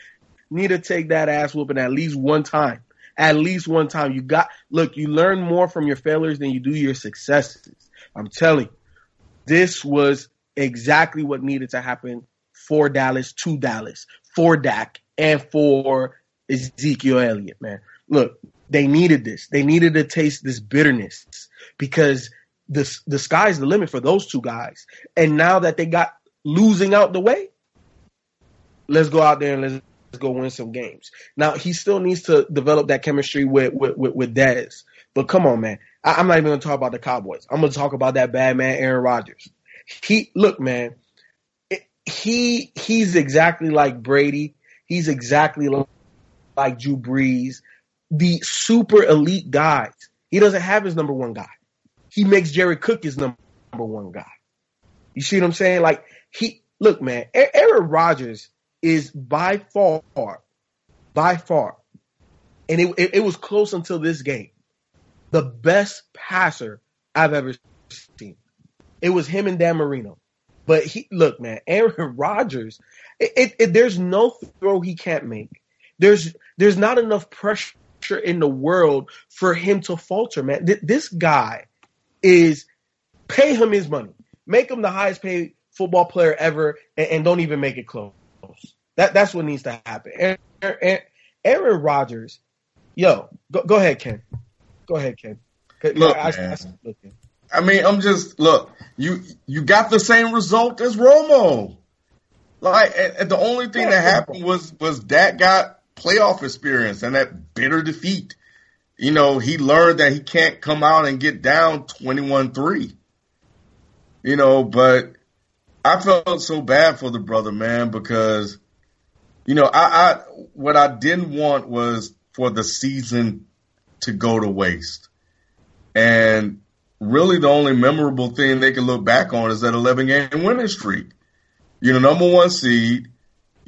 need to take that ass whooping at least one time. At least one time. You got look. You learn more from your failures than you do your successes. I'm telling you, this was exactly what needed to happen for Dallas, to Dallas, for Dak, and for Ezekiel Elliott. Man, look, they needed this. They needed to taste this bitterness because the the sky's the limit for those two guys. And now that they got losing out the way, let's go out there and let's, let's go win some games. Now he still needs to develop that chemistry with with with, with Dez. But come on, man. I, am not even gonna talk about the Cowboys. I'm gonna talk about that bad man, Aaron Rodgers. He look, man. He he's exactly like Brady. He's exactly like, like Drew Brees the super elite guys. He doesn't have his number one guy. He makes Jared Cook his number one guy. You see what I'm saying? Like he look, man, Aaron Rodgers is by far, by far, and it, it, it was close until this game, the best passer I've ever seen. It was him and Dan Marino. But he look, man, Aaron Rodgers, it, it, there's no throw he can't make. There's there's not enough pressure in the world for him to falter, man. Th- this guy is pay him his money, make him the highest paid football player ever, and, and don't even make it close. That that's what needs to happen. Aaron, Aaron, Aaron Rodgers, yo, go, go, ahead, Ken. Go ahead, Ken. Look, I, man. I, I mean, I'm just look. You you got the same result as Romo. Like, and, and the only thing that happened was was Dak got playoff experience and that bitter defeat. You know, he learned that he can't come out and get down 21 3. You know, but I felt so bad for the brother, man, because you know, I, I what I didn't want was for the season to go to waste. And really the only memorable thing they can look back on is that 11 game winning streak. You know, number one seed.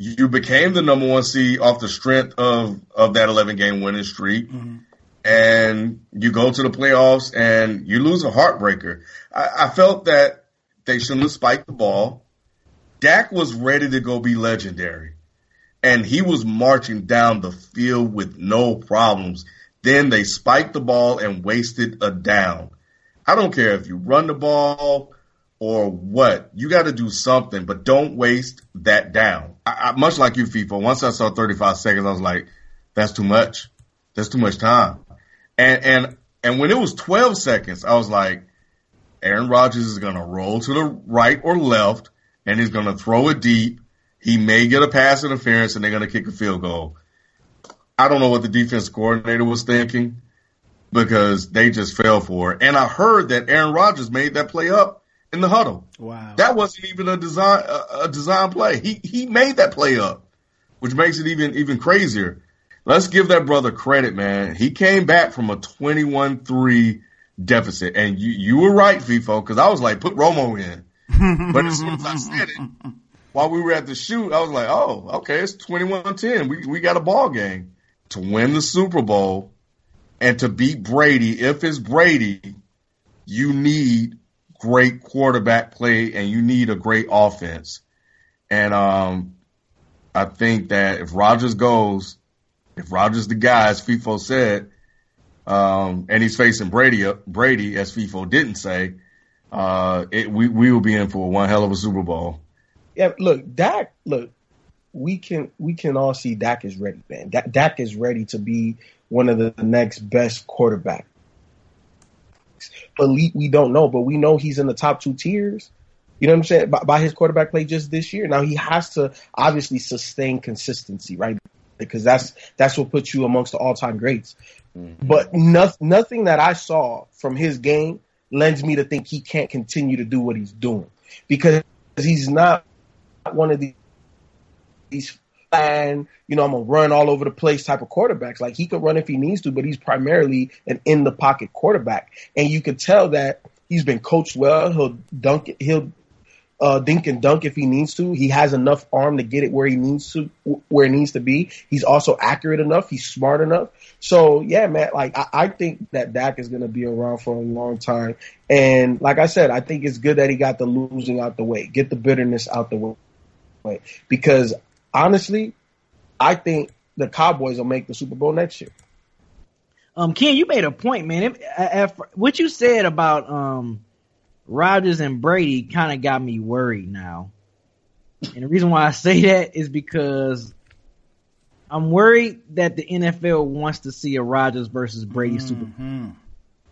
You became the number one seed off the strength of, of that 11 game winning streak. Mm-hmm. And you go to the playoffs and you lose a heartbreaker. I, I felt that they shouldn't have spiked the ball. Dak was ready to go be legendary and he was marching down the field with no problems. Then they spiked the ball and wasted a down. I don't care if you run the ball or what. You got to do something, but don't waste that down. I, I, much like you, FIFO. Once I saw 35 seconds, I was like, "That's too much. That's too much time." And and and when it was 12 seconds, I was like, Aaron Rodgers is going to roll to the right or left, and he's going to throw it deep. He may get a pass interference, and they're going to kick a field goal. I don't know what the defense coordinator was thinking because they just fell for it. And I heard that Aaron Rodgers made that play up in the huddle. Wow. That wasn't even a design a, a design play. He he made that play up, which makes it even even crazier. Let's give that brother credit, man. He came back from a 21-3 deficit. And you you were right, FIFO, because I was like, put Romo in. but as soon as I said it, while we were at the shoot, I was like, oh, okay, it's 21-10. We we got a ball game. To win the Super Bowl, and to beat Brady, if it's Brady, you need great quarterback play and you need a great offense. And um, I think that if Rodgers goes, if Rodgers the guy, as FIFO said, um, and he's facing Brady, Brady as FIFO didn't say, uh, it, we we will be in for one hell of a Super Bowl. Yeah, look, Dak, look, we can we can all see Dak is ready, man. Dak, Dak is ready to be one of the next best quarterbacks. Elite, we don't know, but we know he's in the top two tiers. You know what I'm saying? By, by, his quarterback play just this year. Now he has to obviously sustain consistency, right? Because that's that's what puts you amongst the all time greats. Mm-hmm. But no, nothing that I saw from his game lends me to think he can't continue to do what he's doing because he's not one of these, these and you know I'm gonna run all over the place type of quarterbacks. Like he could run if he needs to, but he's primarily an in the pocket quarterback, and you could tell that he's been coached well. He'll dunk, he'll uh, dink and dunk if he needs to. He has enough arm to get it where he needs to, where it needs to be. He's also accurate enough. He's smart enough. So yeah, man, like I, I think that Dak is going to be around for a long time. And like I said, I think it's good that he got the losing out the way, get the bitterness out the way, because honestly, I think the Cowboys will make the Super Bowl next year. Um, Ken, you made a point, man. If, if, what you said about um Rodgers and Brady kind of got me worried now. And the reason why I say that is because I'm worried that the NFL wants to see a Rodgers versus Brady mm-hmm. Super Bowl.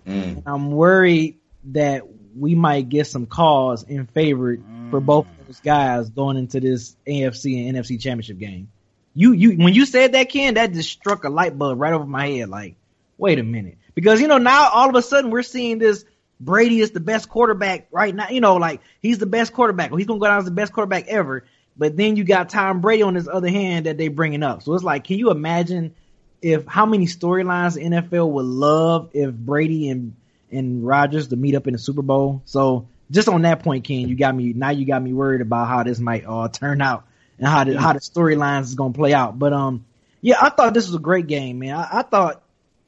Mm. I'm worried that we might get some calls in favor mm. for both of those guys going into this AFC and NFC championship game. You you when you said that, Ken, that just struck a light bulb right over my head. Like, wait a minute, because you know now all of a sudden we're seeing this Brady is the best quarterback right now. You know, like he's the best quarterback. He's gonna go down as the best quarterback ever. But then you got Tom Brady on his other hand that they bringing up. So it's like, can you imagine if how many storylines the NFL would love if Brady and and Rodgers to meet up in the Super Bowl? So just on that point, Ken, you got me now. You got me worried about how this might all turn out and how the how the storylines is gonna play out. But um, yeah, I thought this was a great game, man. I, I thought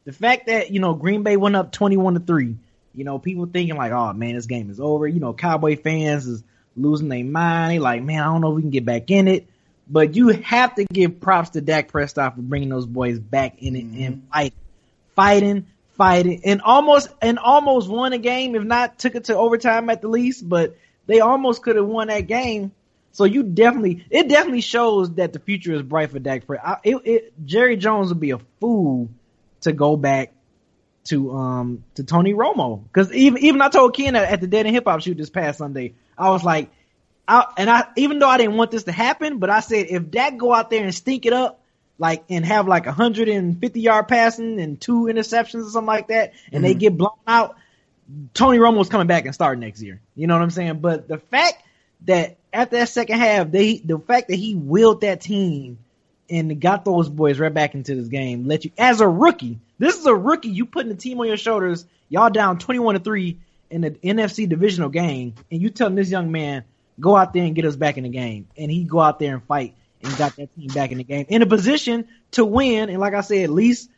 the fact that you know Green Bay went up twenty one to three you know, people thinking like, oh man, this game is over. You know, Cowboy fans is losing their mind. They like, man, I don't know if we can get back in it. But you have to give props to Dak Prescott for bringing those boys back in it mm-hmm. and fight, fighting, fighting, and almost and almost won a game. If not, took it to overtime at the least. But they almost could have won that game. So you definitely, it definitely shows that the future is bright for Dak Prescott. Jerry Jones would be a fool to go back to um to Tony Romo because even even I told Ken at, at the Dead End Hip Hop shoot this past Sunday I was like I and I even though I didn't want this to happen but I said if Dak go out there and stink it up like and have like a 150 yard passing and two interceptions or something like that and mm-hmm. they get blown out Tony Romo's coming back and start next year you know what I'm saying but the fact that after that second half they the fact that he willed that team and got those boys right back into this game. Let you as a rookie. This is a rookie. You putting the team on your shoulders. Y'all down twenty one to three in the NFC divisional game, and you telling this young man go out there and get us back in the game, and he go out there and fight and got that team back in the game in a position to win. And like I said, at least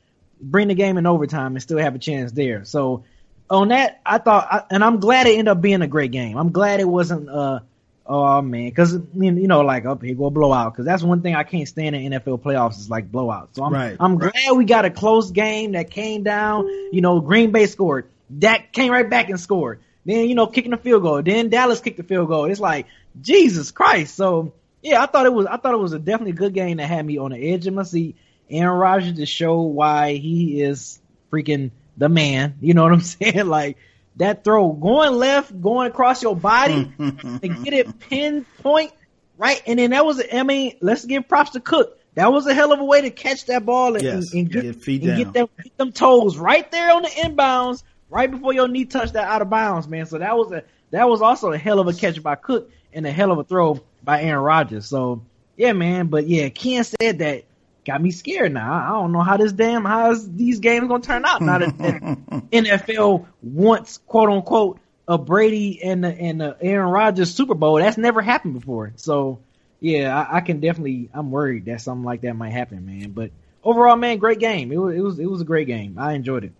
bring the game in overtime and still have a chance there. So on that, I thought, and I'm glad it ended up being a great game. I'm glad it wasn't, uh, oh man, because you know, like up here go blowout. Because that's one thing I can't stand in NFL playoffs is like blowouts. So I'm, right. I'm glad we got a close game that came down. You know, Green Bay scored, Dak came right back and scored. Then you know, kicking the field goal. Then Dallas kicked the field goal. It's like Jesus Christ. So yeah, I thought it was, I thought it was a definitely good game that had me on the edge of my seat. Aaron Rodgers to show why he is freaking the man. You know what I'm saying? Like that throw going left, going across your body and get it pinpoint right. And then that was, I mean, let's give props to Cook. That was a hell of a way to catch that ball and, yes, and, get, and get, them, get them toes right there on the inbounds, right before your knee touched that out of bounds, man. So that was a that was also a hell of a catch by Cook and a hell of a throw by Aaron Rodgers. So yeah, man. But yeah, Ken said that got me scared now. I don't know how this damn how's these games gonna turn out now that, that NFL wants quote unquote a Brady and the, and the Aaron Rodgers Super Bowl. That's never happened before. So yeah, I, I, can definitely. I'm worried that something like that might happen, man. But overall, man, great game. It was it was it was a great game. I enjoyed it.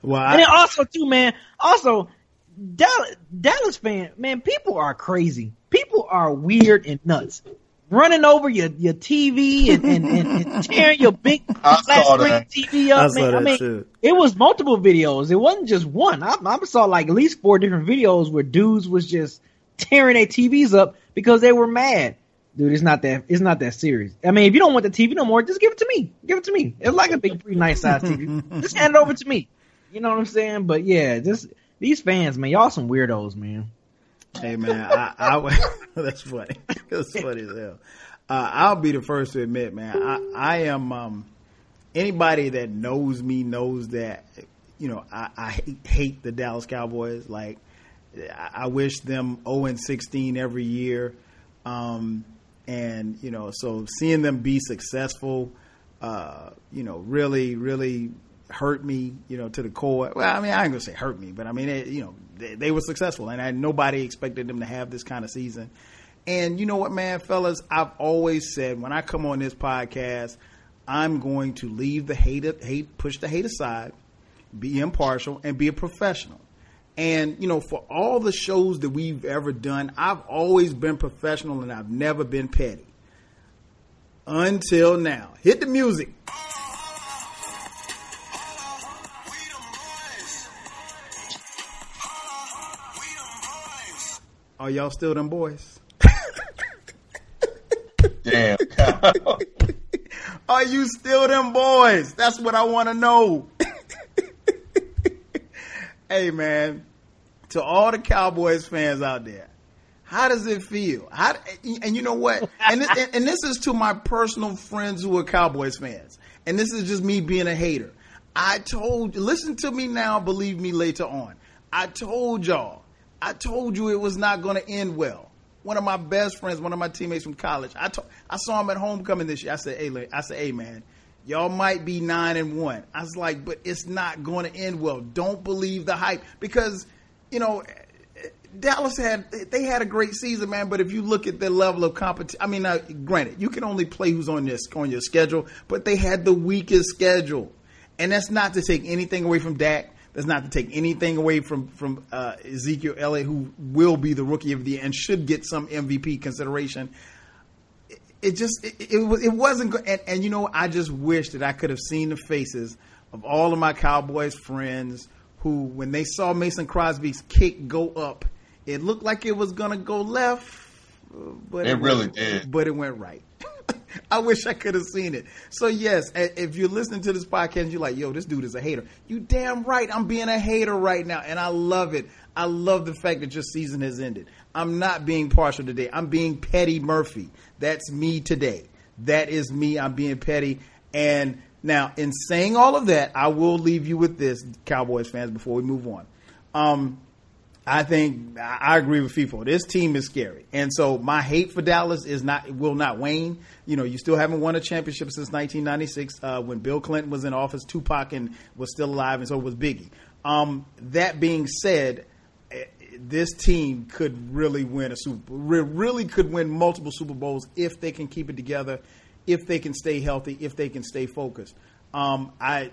Well, I, and then also too, man. Also, Dallas, Dallas fan, man, people are crazy. People are weird and nuts running over your, your TV and, and, and, and tearing your big flat screen TV up. I, man. I mean, too. it was multiple videos. It wasn't just one. I, I saw like at least four different videos where dudes was just tearing their TVs up because they were mad. Dude, it's not that it's not that serious. I mean, if you don't want the TV no more, just give it to me. Give it to me. It's like a big, pretty nice size TV. just hand it over to me. You know what I'm saying? But yeah, just these fans, man, y'all some weirdos, man. Hey man, I, I that's funny. That's funny as hell. Uh, I'll be the first to admit, man, I, I am. Um, anybody that knows me knows that you know I, I hate, hate the Dallas Cowboys. Like I, wish them zero oh and sixteen every year, um, and you know, so seeing them be successful, uh, you know, really, really hurt me, you know, to the core. Well, I mean, I ain't gonna say hurt me, but I mean, it, you know, they, they, were successful, and I, nobody expected them to have this kind of season. And you know what, man, fellas, I've always said when I come on this podcast, I'm going to leave the hate, hate, push the hate aside, be impartial, and be a professional. And you know, for all the shows that we've ever done, I've always been professional, and I've never been petty. Until now, hit the music. Are y'all still them boys? Damn. Are you still them boys? That's what I want to know. hey, man, to all the Cowboys fans out there, how does it feel? How, and you know what? And this, and this is to my personal friends who are Cowboys fans. And this is just me being a hater. I told you, listen to me now, believe me later on. I told y'all I told you it was not going to end well. One of my best friends, one of my teammates from college, I, I saw him at homecoming this year. I said, "Hey, I said, hey, man, y'all might be nine and one." I was like, "But it's not going to end well. Don't believe the hype because, you know." Dallas had they had a great season, man. But if you look at their level of competition, I mean, uh, granted, you can only play who's on your on your schedule, but they had the weakest schedule, and that's not to take anything away from Dak. That's not to take anything away from from uh, Ezekiel Elliott, who will be the rookie of the year and should get some MVP consideration. It, it just it, it, was it wasn't good, and, and you know I just wish that I could have seen the faces of all of my Cowboys friends who, when they saw Mason Crosby's kick go up, it looked like it was gonna go left, but it, it really went, did. But it went right. I wish I could have seen it. So yes, if you're listening to this podcast, you're like, "Yo, this dude is a hater." You damn right, I'm being a hater right now, and I love it. I love the fact that your season has ended. I'm not being partial today. I'm being petty Murphy. That's me today. That is me. I'm being petty. And now, in saying all of that, I will leave you with this, Cowboys fans, before we move on. Um, I think I agree with FIFO. This team is scary, and so my hate for Dallas is not will not wane. You know, you still haven't won a championship since 1996 uh, when Bill Clinton was in office. Tupac and was still alive, and so was Biggie. Um, that being said, eh, this team could really win a super, really could win multiple Super Bowls if they can keep it together, if they can stay healthy, if they can stay focused. Um, I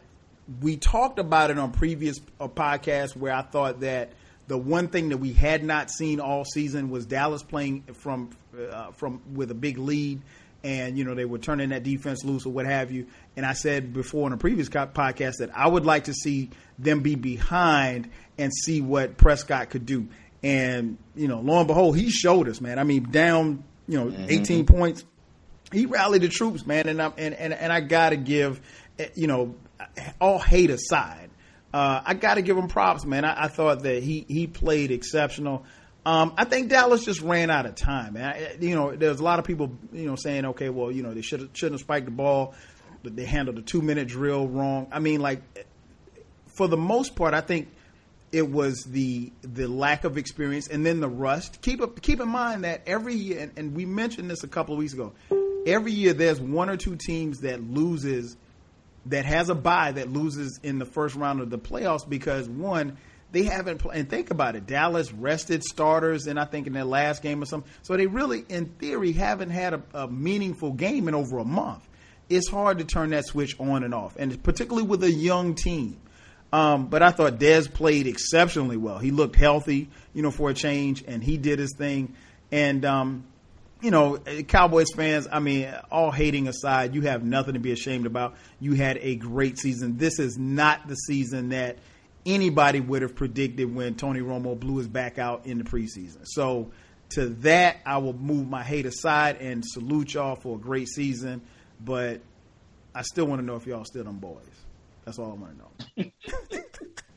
we talked about it on previous uh, podcasts where I thought that the one thing that we had not seen all season was Dallas playing from uh, from with a big lead, and you know they were turning that defense loose or what have you. And I said before in a previous podcast that I would like to see them be behind and see what Prescott could do. And you know, lo and behold, he showed us, man. I mean, down you know, mm-hmm. 18 points, he rallied the troops, man. And I and and, and I got to give, eh, you know, all hate aside uh, I got to give him props, man. I, I, thought that he he played exceptional. Um, I think Dallas just ran out of time. I, you know, there's a lot of people, you know, saying, okay, well, you know, they should shouldn't have spiked the ball, but they handled the two minute drill wrong. I mean, like, for the most part, I think it was the the lack of experience and then the rust. Keep keep in mind that every year, and, and we mentioned this a couple of weeks ago. Every year, there's one or two teams that loses that has a bye that loses in the first round of the playoffs because one, they haven't. And think about it, Dallas rested starters, and I think in their last game or something. So they really, in theory, haven't had a, a meaningful game in over a month. It's hard to turn that switch on and off, and particularly with a young team. Um, but I thought Dez played exceptionally well. He looked healthy, you know, for a change, and he did his thing. And um, you know, eh, Cowboys fans, I mean, all hating aside, you have nothing to be ashamed about. You had a great season. This is not the season that anybody would have predicted when Tony Romo blew his back out in the preseason. So, to that, I will move my hate aside and salute y'all for a great season. But I still want to know if y'all still them boys. That's all I want to know.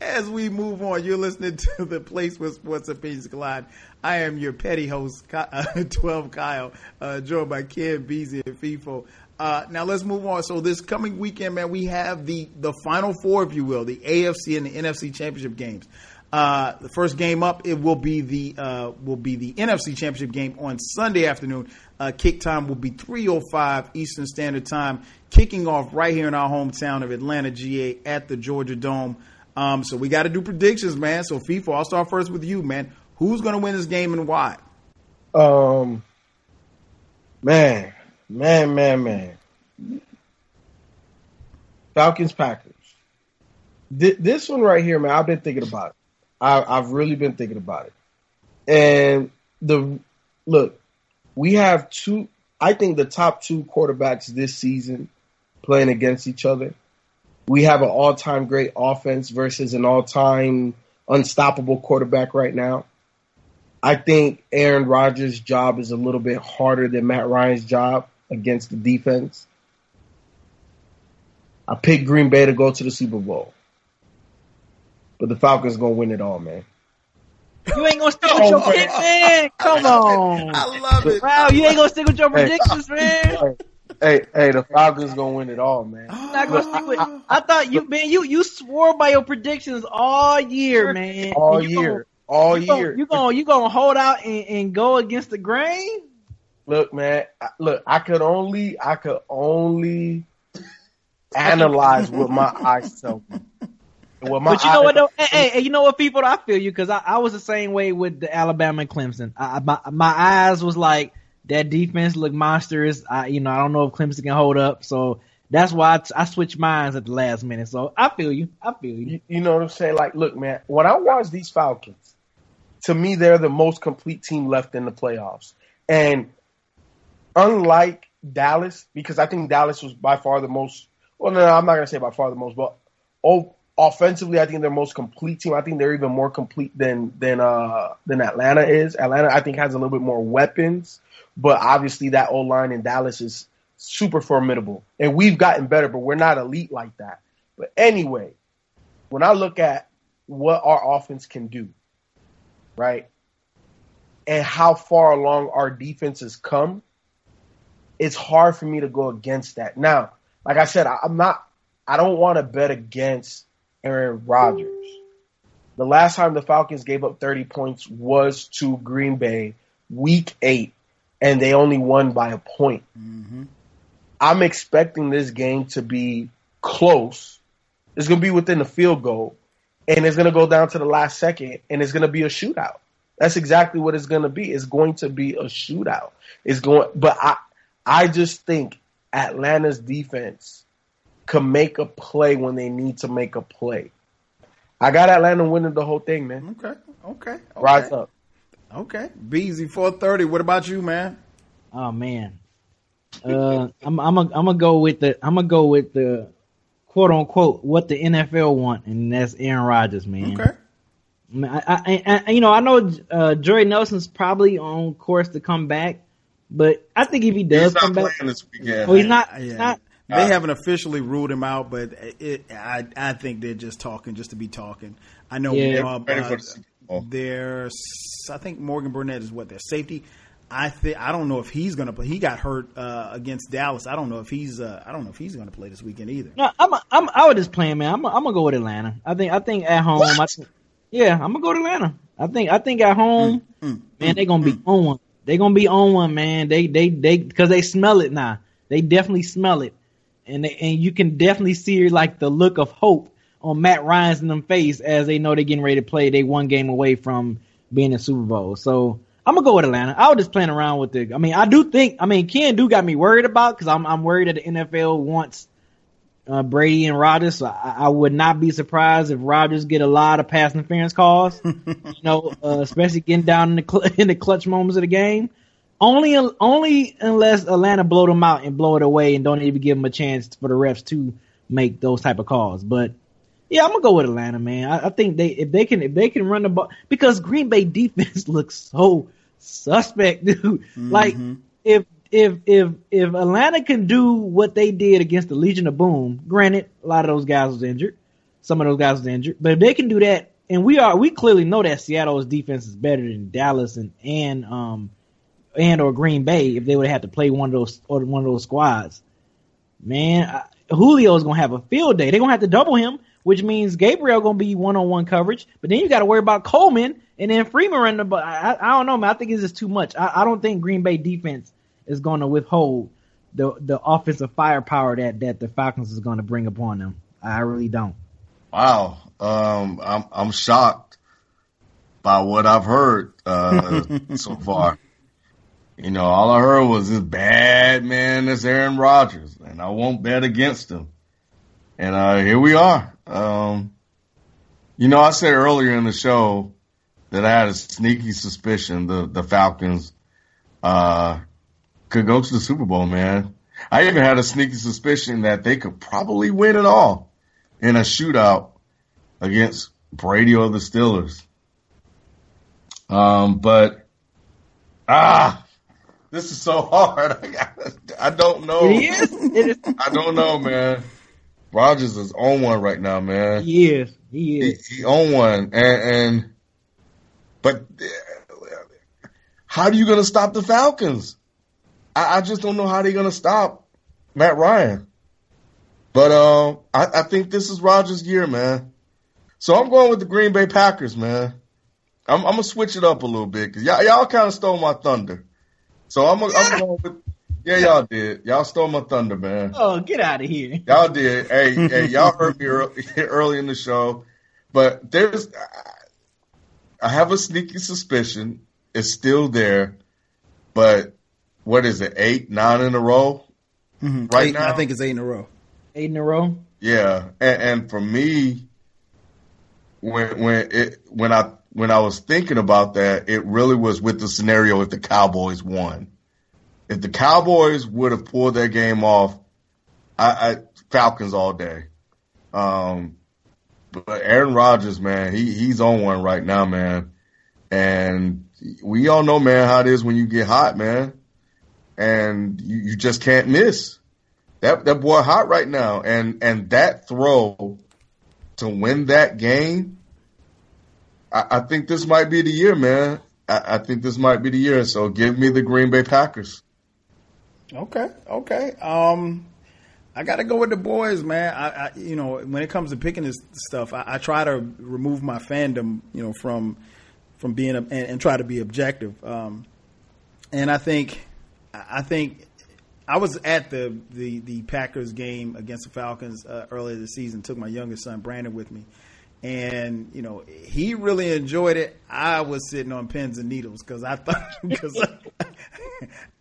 As we move on, you're listening to the place where sports opinions collide. I am your petty host, uh, 12 Kyle, uh, joined by Ken Beezy and FIFO. Uh, now let's move on. So this coming weekend, man, we have the the final four, if you will, the AFC and the NFC championship games. Uh, the first game up, it will be the uh, will be the NFC championship game on Sunday afternoon. Uh, kick time will be 3:05 Eastern Standard Time, kicking off right here in our hometown of Atlanta, GA, at the Georgia Dome. Um, so we got to do predictions, man. So FIFO, I'll start first with you, man. Who's going to win this game and why? Um, man, man, man, man. Falcons Packers. Th- this one right here, man. I've been thinking about it. I, I've really been thinking about it. And the look, we have two. I think the top two quarterbacks this season playing against each other we have an all time great offense versus an all time unstoppable quarterback right now. I think Aaron Rodgers' job is a little bit harder than Matt Ryan's job against the defense. I picked Green Bay to go to the Super Bowl. But the Falcons gonna win it all, man. You ain't gonna stick with oh your pick, man. Come on. I love it. Wow, you ain't gonna stick with your predictions, man hey, hey, the Falcons gonna win it all, man. Not gonna stick with, I, I, thought you, man, you you swore by your predictions all year, man. All year, gonna, all you year. Gonna, you gonna you gonna hold out and, and go against the grain? Look, man. Look, I could only I could only analyze what my eyes tell me. but you know what though? Hey, hey, you know what, people? I feel you because I, I was the same way with the Alabama and Clemson. I, my my eyes was like that defense looked monstrous. I, you know, I don't know if Clemson can hold up, so that's why I, t- I switched minds at the last minute. So I feel you. I feel you. you. Know what I'm saying? Like, look, man, when I watch these Falcons, to me, they're the most complete team left in the playoffs. And unlike Dallas, because I think Dallas was by far the most. Well, no, no I'm not gonna say by far the most, but oh, offensively, I think they're the most complete team. I think they're even more complete than than uh than Atlanta is. Atlanta, I think, has a little bit more weapons. But obviously, that O line in Dallas is super formidable. And we've gotten better, but we're not elite like that. But anyway, when I look at what our offense can do, right, and how far along our defense has come, it's hard for me to go against that. Now, like I said, I'm not, I don't want to bet against Aaron Rodgers. The last time the Falcons gave up 30 points was to Green Bay, week eight, and they only won by a point. Mm-hmm. I'm expecting this game to be close. It's going to be within the field goal, and it's going to go down to the last second, and it's going to be a shootout. That's exactly what it's going to be. It's going to be a shootout. It's going, but I, I just think Atlanta's defense can make a play when they need to make a play. I got Atlanta winning the whole thing, man. Okay, okay, okay. Rise up. Okay, Beezy four thirty. What about you, man? Oh man, uh, I'm I'm a, I'm gonna go with the I'm gonna go with the quote unquote what the NFL want, and that's Aaron Rodgers, man. Okay. I, mean, I, I, I you know I know uh, Jordy Nelson's probably on course to come back, but I think if he does He's come back, this weekend. oh, he's not. Yeah. He's not. They haven't officially ruled him out, but it, I I think they're just talking just to be talking. I know Yeah. uh, Ready for uh, the Super there's I think Morgan Burnett is what their safety. I think I don't know if he's going to play. He got hurt uh, against Dallas. I don't know if he's uh, I don't know if he's going to play this weekend either. No, I'm a, I'm I was just playing, man. I'm a, I'm gonna go with Atlanta. I think I think at home. I yeah, I'm gonna go to Atlanta. I think I think at home, Mm, man, they're gonna be on one. They're gonna be on one, man. They they they because they smell it now. They definitely smell it, and they, and you can definitely see like the look of hope on Matt Ryan's in them face as they know they're getting ready to play. They one game away from being in Super Bowl. So I'm gonna go with Atlanta. I was just playing around with the. I mean, I do think. I mean, Ken do got me worried about because I'm I'm worried that the NFL wants uh, Brady and Rodgers. So I, I would not be surprised if Rodgers get a lot of pass interference calls. you know, uh, especially getting down in the cl- in the clutch moments of the game. Only only unless Atlanta blow them out and blow it away and don't even give them a chance for the refs to make those type of calls. But yeah, I'm gonna go with Atlanta, man. I, I think they if they can if they can run the ball because Green Bay defense looks so suspect, dude. Like if if if if Atlanta can do what they did against the Legion of Boom, granted a lot of those guys was injured, some of those guys was injured, but if they can do that, and we are we clearly know that Seattle's defense is better than Dallas and and um and or Green Bay if they would have had to play one of those or one of those squads. Man, I, Julio's gonna have a field day. They're gonna have to double him, which means Gabriel gonna be one on one coverage. But then you got to worry about Coleman and then Freeman running the. But I, I don't know, man. I think it's just too much. I, I don't think Green Bay defense is gonna withhold the the offensive firepower that that the Falcons is gonna bring upon them. I really don't. Wow. Um, I'm I'm shocked by what I've heard uh, so far. You know, all I heard was this bad man, this Aaron Rodgers, and I won't bet against him. And uh, here we are. Um, you know, I said earlier in the show that I had a sneaky suspicion the the Falcons uh, could go to the Super Bowl. Man, I even had a sneaky suspicion that they could probably win it all in a shootout against Brady or the Steelers. Um, but ah, this is so hard. I, I don't know. It is. It is. I don't know, man. Rodgers is on one right now, man. He is. He He, is. he on one, and, and but how are you going to stop the Falcons? I, I just don't know how they're going to stop Matt Ryan. But um, I, I think this is Rodgers' year, man. So I'm going with the Green Bay Packers, man. I'm, I'm gonna switch it up a little bit because y'all, y'all kind of stole my thunder. So I'm, gonna- I'm going with yeah, y'all did. Y'all stole my thunder, man. Oh, get out of here. Y'all did. Hey, hey, y'all heard me early, early in the show, but there's, I have a sneaky suspicion it's still there, but what is it, eight, nine in a row? Mhm. Right Eight- now? I think it's eight in a row. Eight in a row. Yeah, and, and for me, when when it when I when I was thinking about that, it really was with the scenario if the Cowboys won. If the Cowboys would have pulled their game off, I, I Falcons all day. Um, but Aaron Rodgers, man, he he's on one right now, man, and we all know, man, how it is when you get hot, man, and you, you just can't miss. That that boy hot right now, and and that throw to win that game, I, I think this might be the year, man. I, I think this might be the year. So give me the Green Bay Packers. Okay, okay. Um, I got to go with the boys, man. I, I, you know, when it comes to picking this stuff, I, I try to remove my fandom, you know, from from being a, and, and try to be objective. Um, and I think, I think I was at the, the, the Packers game against the Falcons uh, earlier this season. Took my youngest son Brandon with me, and you know he really enjoyed it. I was sitting on pins and needles because I thought because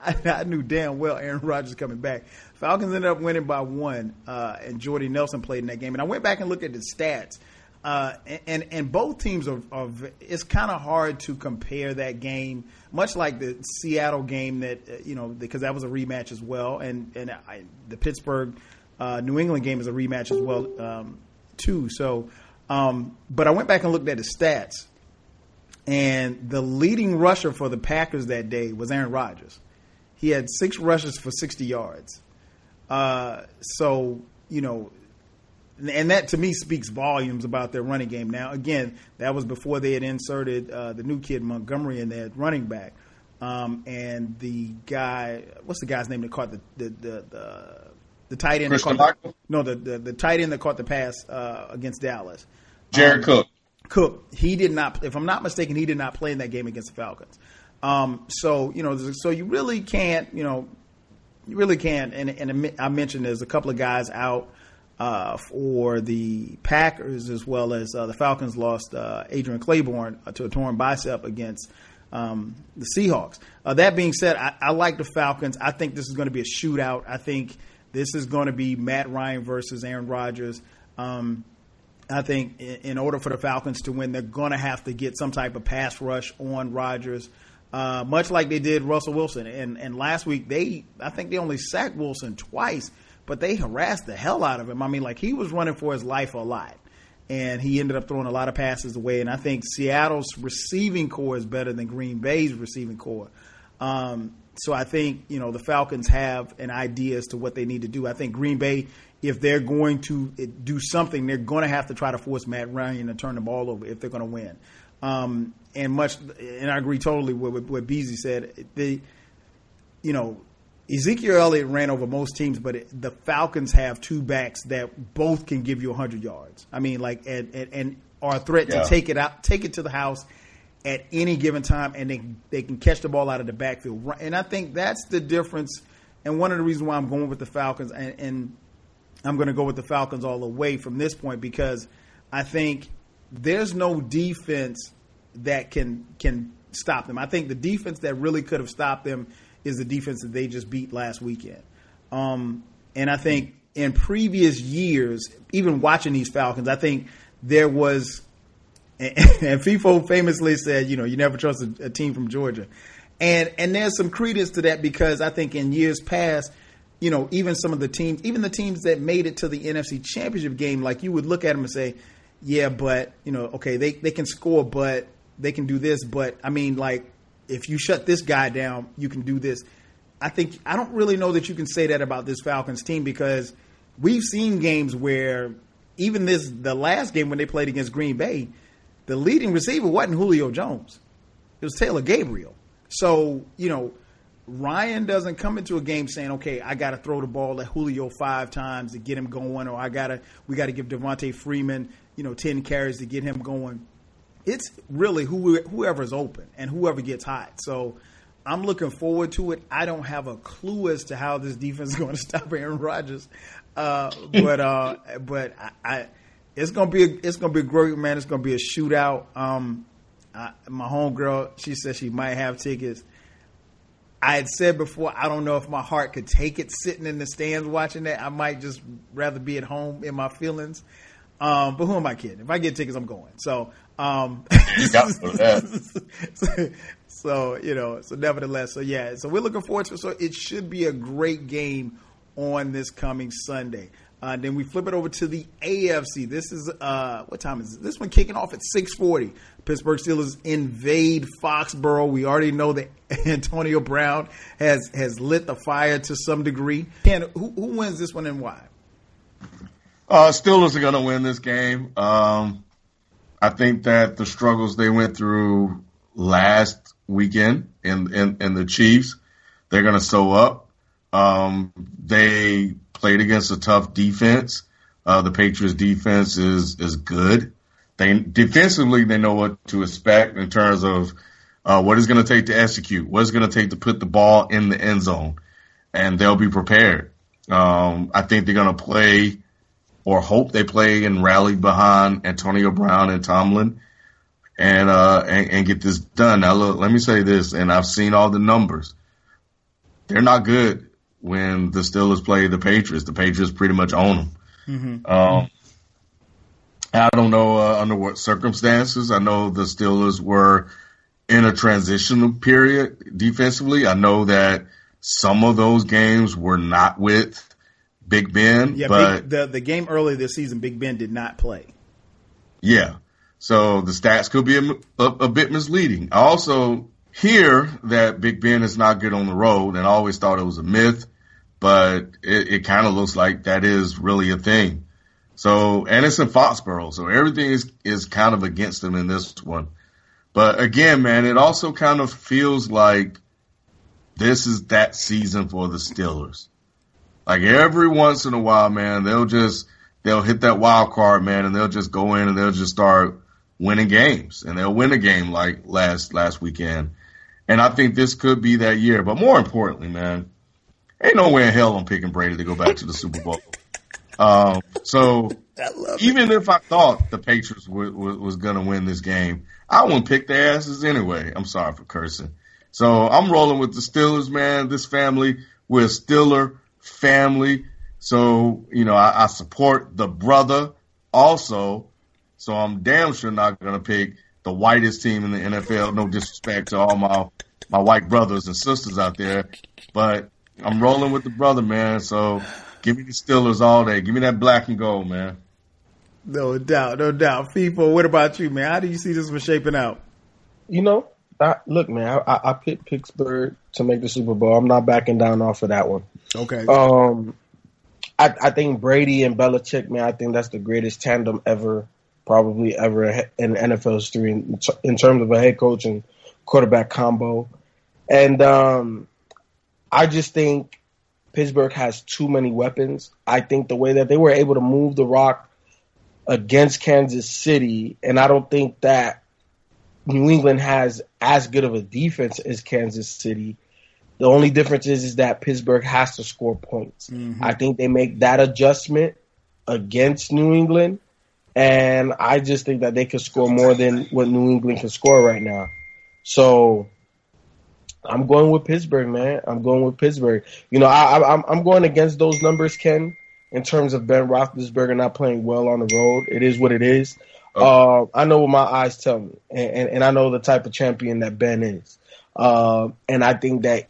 I, I, knew damn well Aaron Rodgers coming back. Falcons ended up winning by one, uh, and Jordy Nelson played in that game. And I went back and looked at the stats. Uh, and and both teams are, are it's kind of hard to compare that game, much like the Seattle game that uh, you know because that was a rematch as well, and and I, the Pittsburgh uh, New England game is a rematch as well um, too. So, um, but I went back and looked at the stats, and the leading rusher for the Packers that day was Aaron Rodgers. He had six rushes for sixty yards. Uh, so you know and that to me speaks volumes about their running game. Now, again, that was before they had inserted uh, the new kid Montgomery in there running back, um, and the guy, what's the guy's name that caught the the the, the, the tight end? The, no, the, the the tight end that caught the pass uh, against Dallas. Jared um, Cook. Cook. He did not. If I'm not mistaken, he did not play in that game against the Falcons. Um, so you know, so you really can't, you know, you really can't. And, and I mentioned there's a couple of guys out uh, for the Packers as well as uh, the Falcons lost uh, Adrian Clayborn to a torn bicep against um, the Seahawks. Uh, that being said, I, I, like the Falcons. I think this is going to be a shootout. I think this is going to be Matt Ryan versus Aaron Rodgers. Um, I think in, in, order for the Falcons to win, they're going to have to get some type of pass rush on Rodgers. Uh, much like they did Russell Wilson, and and last week they, I think they only sacked Wilson twice, but they harassed the hell out of him. I mean, like he was running for his life a lot. And he ended up throwing a lot of passes away. And I think Seattle's receiving corps is better than Green Bay's receiving corps. Um, so I think, you know, the Falcons have an idea as to what they need to do. I think Green Bay, if they're going to do something, they're going to have to try to force Matt Ryan to turn the ball over if they're going to win. Um, and much, and I agree totally with what Beasley said. They, you know, Ezekiel Elliott ran over most teams, but it, the Falcons have two backs that both can give you 100 yards. I mean, like, and, and, and are a threat yeah. to take it out, take it to the house at any given time, and they they can catch the ball out of the backfield. And I think that's the difference. And one of the reasons why I'm going with the Falcons, and, and I'm going to go with the Falcons all the way from this point because I think there's no defense that can can stop them. I think the defense that really could have stopped them is the defense that they just beat last weekend. Um, and I think in previous years, even watching these Falcons, I think there was, and, FIFO famously said, you know, you never trust a, a team from Georgia. And, and there's some credence to that because I think in years past, you know, even some of the teams, even the teams that made it to the NFC Championship game, like you would look at them and say, yeah, but, you know, okay, they, they can score, but they can do this. But I mean, like, if you shut this guy down, you can do this. I think I don't really know that you can say that about this Falcons team because we've seen games where even this the last game when they played against Green Bay, the leading receiver wasn't Julio Jones. It was Taylor Gabriel. So, you know, Ryan doesn't come into a game saying, "Okay, I got to throw the ball at Julio five times to get him going," or "I gotta, we got to give Devonta Freeman, you know, ten carries to get him going." It's really who, whoever's open and whoever gets hot. So I'm looking forward to it. I don't have a clue as to how this defense is going to stop Aaron Rodgers, uh, but uh, but I, I, it's gonna be a, it's gonna be a great man. It's gonna be a shootout. Um, I, my homegirl, she said she might have tickets. I had said before, I don't know if my heart could take it sitting in the stands watching that. I might just rather be at home in my feelings. Um, but who am I kidding? If I get tickets, I'm going. So, um, so you know, so nevertheless, so yeah, so we're looking forward to. So it should be a great game on this coming Sunday. Uh, then we flip it over to the AFC. This is uh, what time is it? This one kicking off at six forty. Pittsburgh Steelers invade Foxborough. We already know that Antonio Brown has has lit the fire to some degree. Ken, who, who wins this one and why? Uh, Steelers are going to win this game. Um, I think that the struggles they went through last weekend in, in, in the Chiefs, they're going to sew up. Um, they played against a tough defense. Uh, the Patriots defense is, is good. They defensively, they know what to expect in terms of, uh, what it's going to take to execute, what it's going to take to put the ball in the end zone and they'll be prepared. Um, I think they're going to play or hope they play and rally behind Antonio Brown and Tomlin and, uh, and, and get this done. Now, look, let me say this, and I've seen all the numbers. They're not good when the Steelers play the Patriots. The Patriots pretty much own them. Mm-hmm. Um, I don't know uh, under what circumstances. I know the Steelers were in a transitional period defensively. I know that some of those games were not with Big Ben. Yeah, but Big, the the game early this season, Big Ben did not play. Yeah, so the stats could be a, a, a bit misleading. I also hear that Big Ben is not good on the road, and I always thought it was a myth, but it, it kind of looks like that is really a thing. So, and it's in Foxborough, so everything is, is kind of against them in this one. But again, man, it also kind of feels like this is that season for the Steelers. Like every once in a while, man, they'll just they'll hit that wild card, man, and they'll just go in and they'll just start winning games, and they'll win a game like last last weekend. And I think this could be that year. But more importantly, man, ain't no way in hell I'm picking Brady to go back to the Super Bowl. Um, so even if I thought the Patriots w- w- was going to win this game, I wouldn't pick their asses anyway. I'm sorry for cursing. So I'm rolling with the Steelers, man. This family, we're a Steeler family. So, you know, I, I support the brother also. So I'm damn sure not going to pick the whitest team in the NFL. No disrespect to all my, my white brothers and sisters out there, but I'm rolling with the brother, man. So give me the Steelers all day. Give me that black and gold, man. No doubt, no doubt. People, what about you, man? How do you see this one shaping out? You know, I, look, man, I, I picked Pittsburgh to make the Super Bowl. I'm not backing down off of that one. Okay. Um, I, I think Brady and Belichick, man, I think that's the greatest tandem ever, probably ever in NFL history in, in terms of a head coach and quarterback combo. And um, I just think Pittsburgh has too many weapons. I think the way that they were able to move the rock against Kansas City, and I don't think that New England has as good of a defense as Kansas City. The only difference is, is that Pittsburgh has to score points. Mm-hmm. I think they make that adjustment against New England, and I just think that they could score more than what New England can score right now. So I'm going with Pittsburgh, man. I'm going with Pittsburgh. You know, I, I, I'm going against those numbers, Ken, in terms of Ben Roethlisberger not playing well on the road. It is what it is. Uh, I know what my eyes tell me, and, and, and, I know the type of champion that Ben is. Uh, and I think that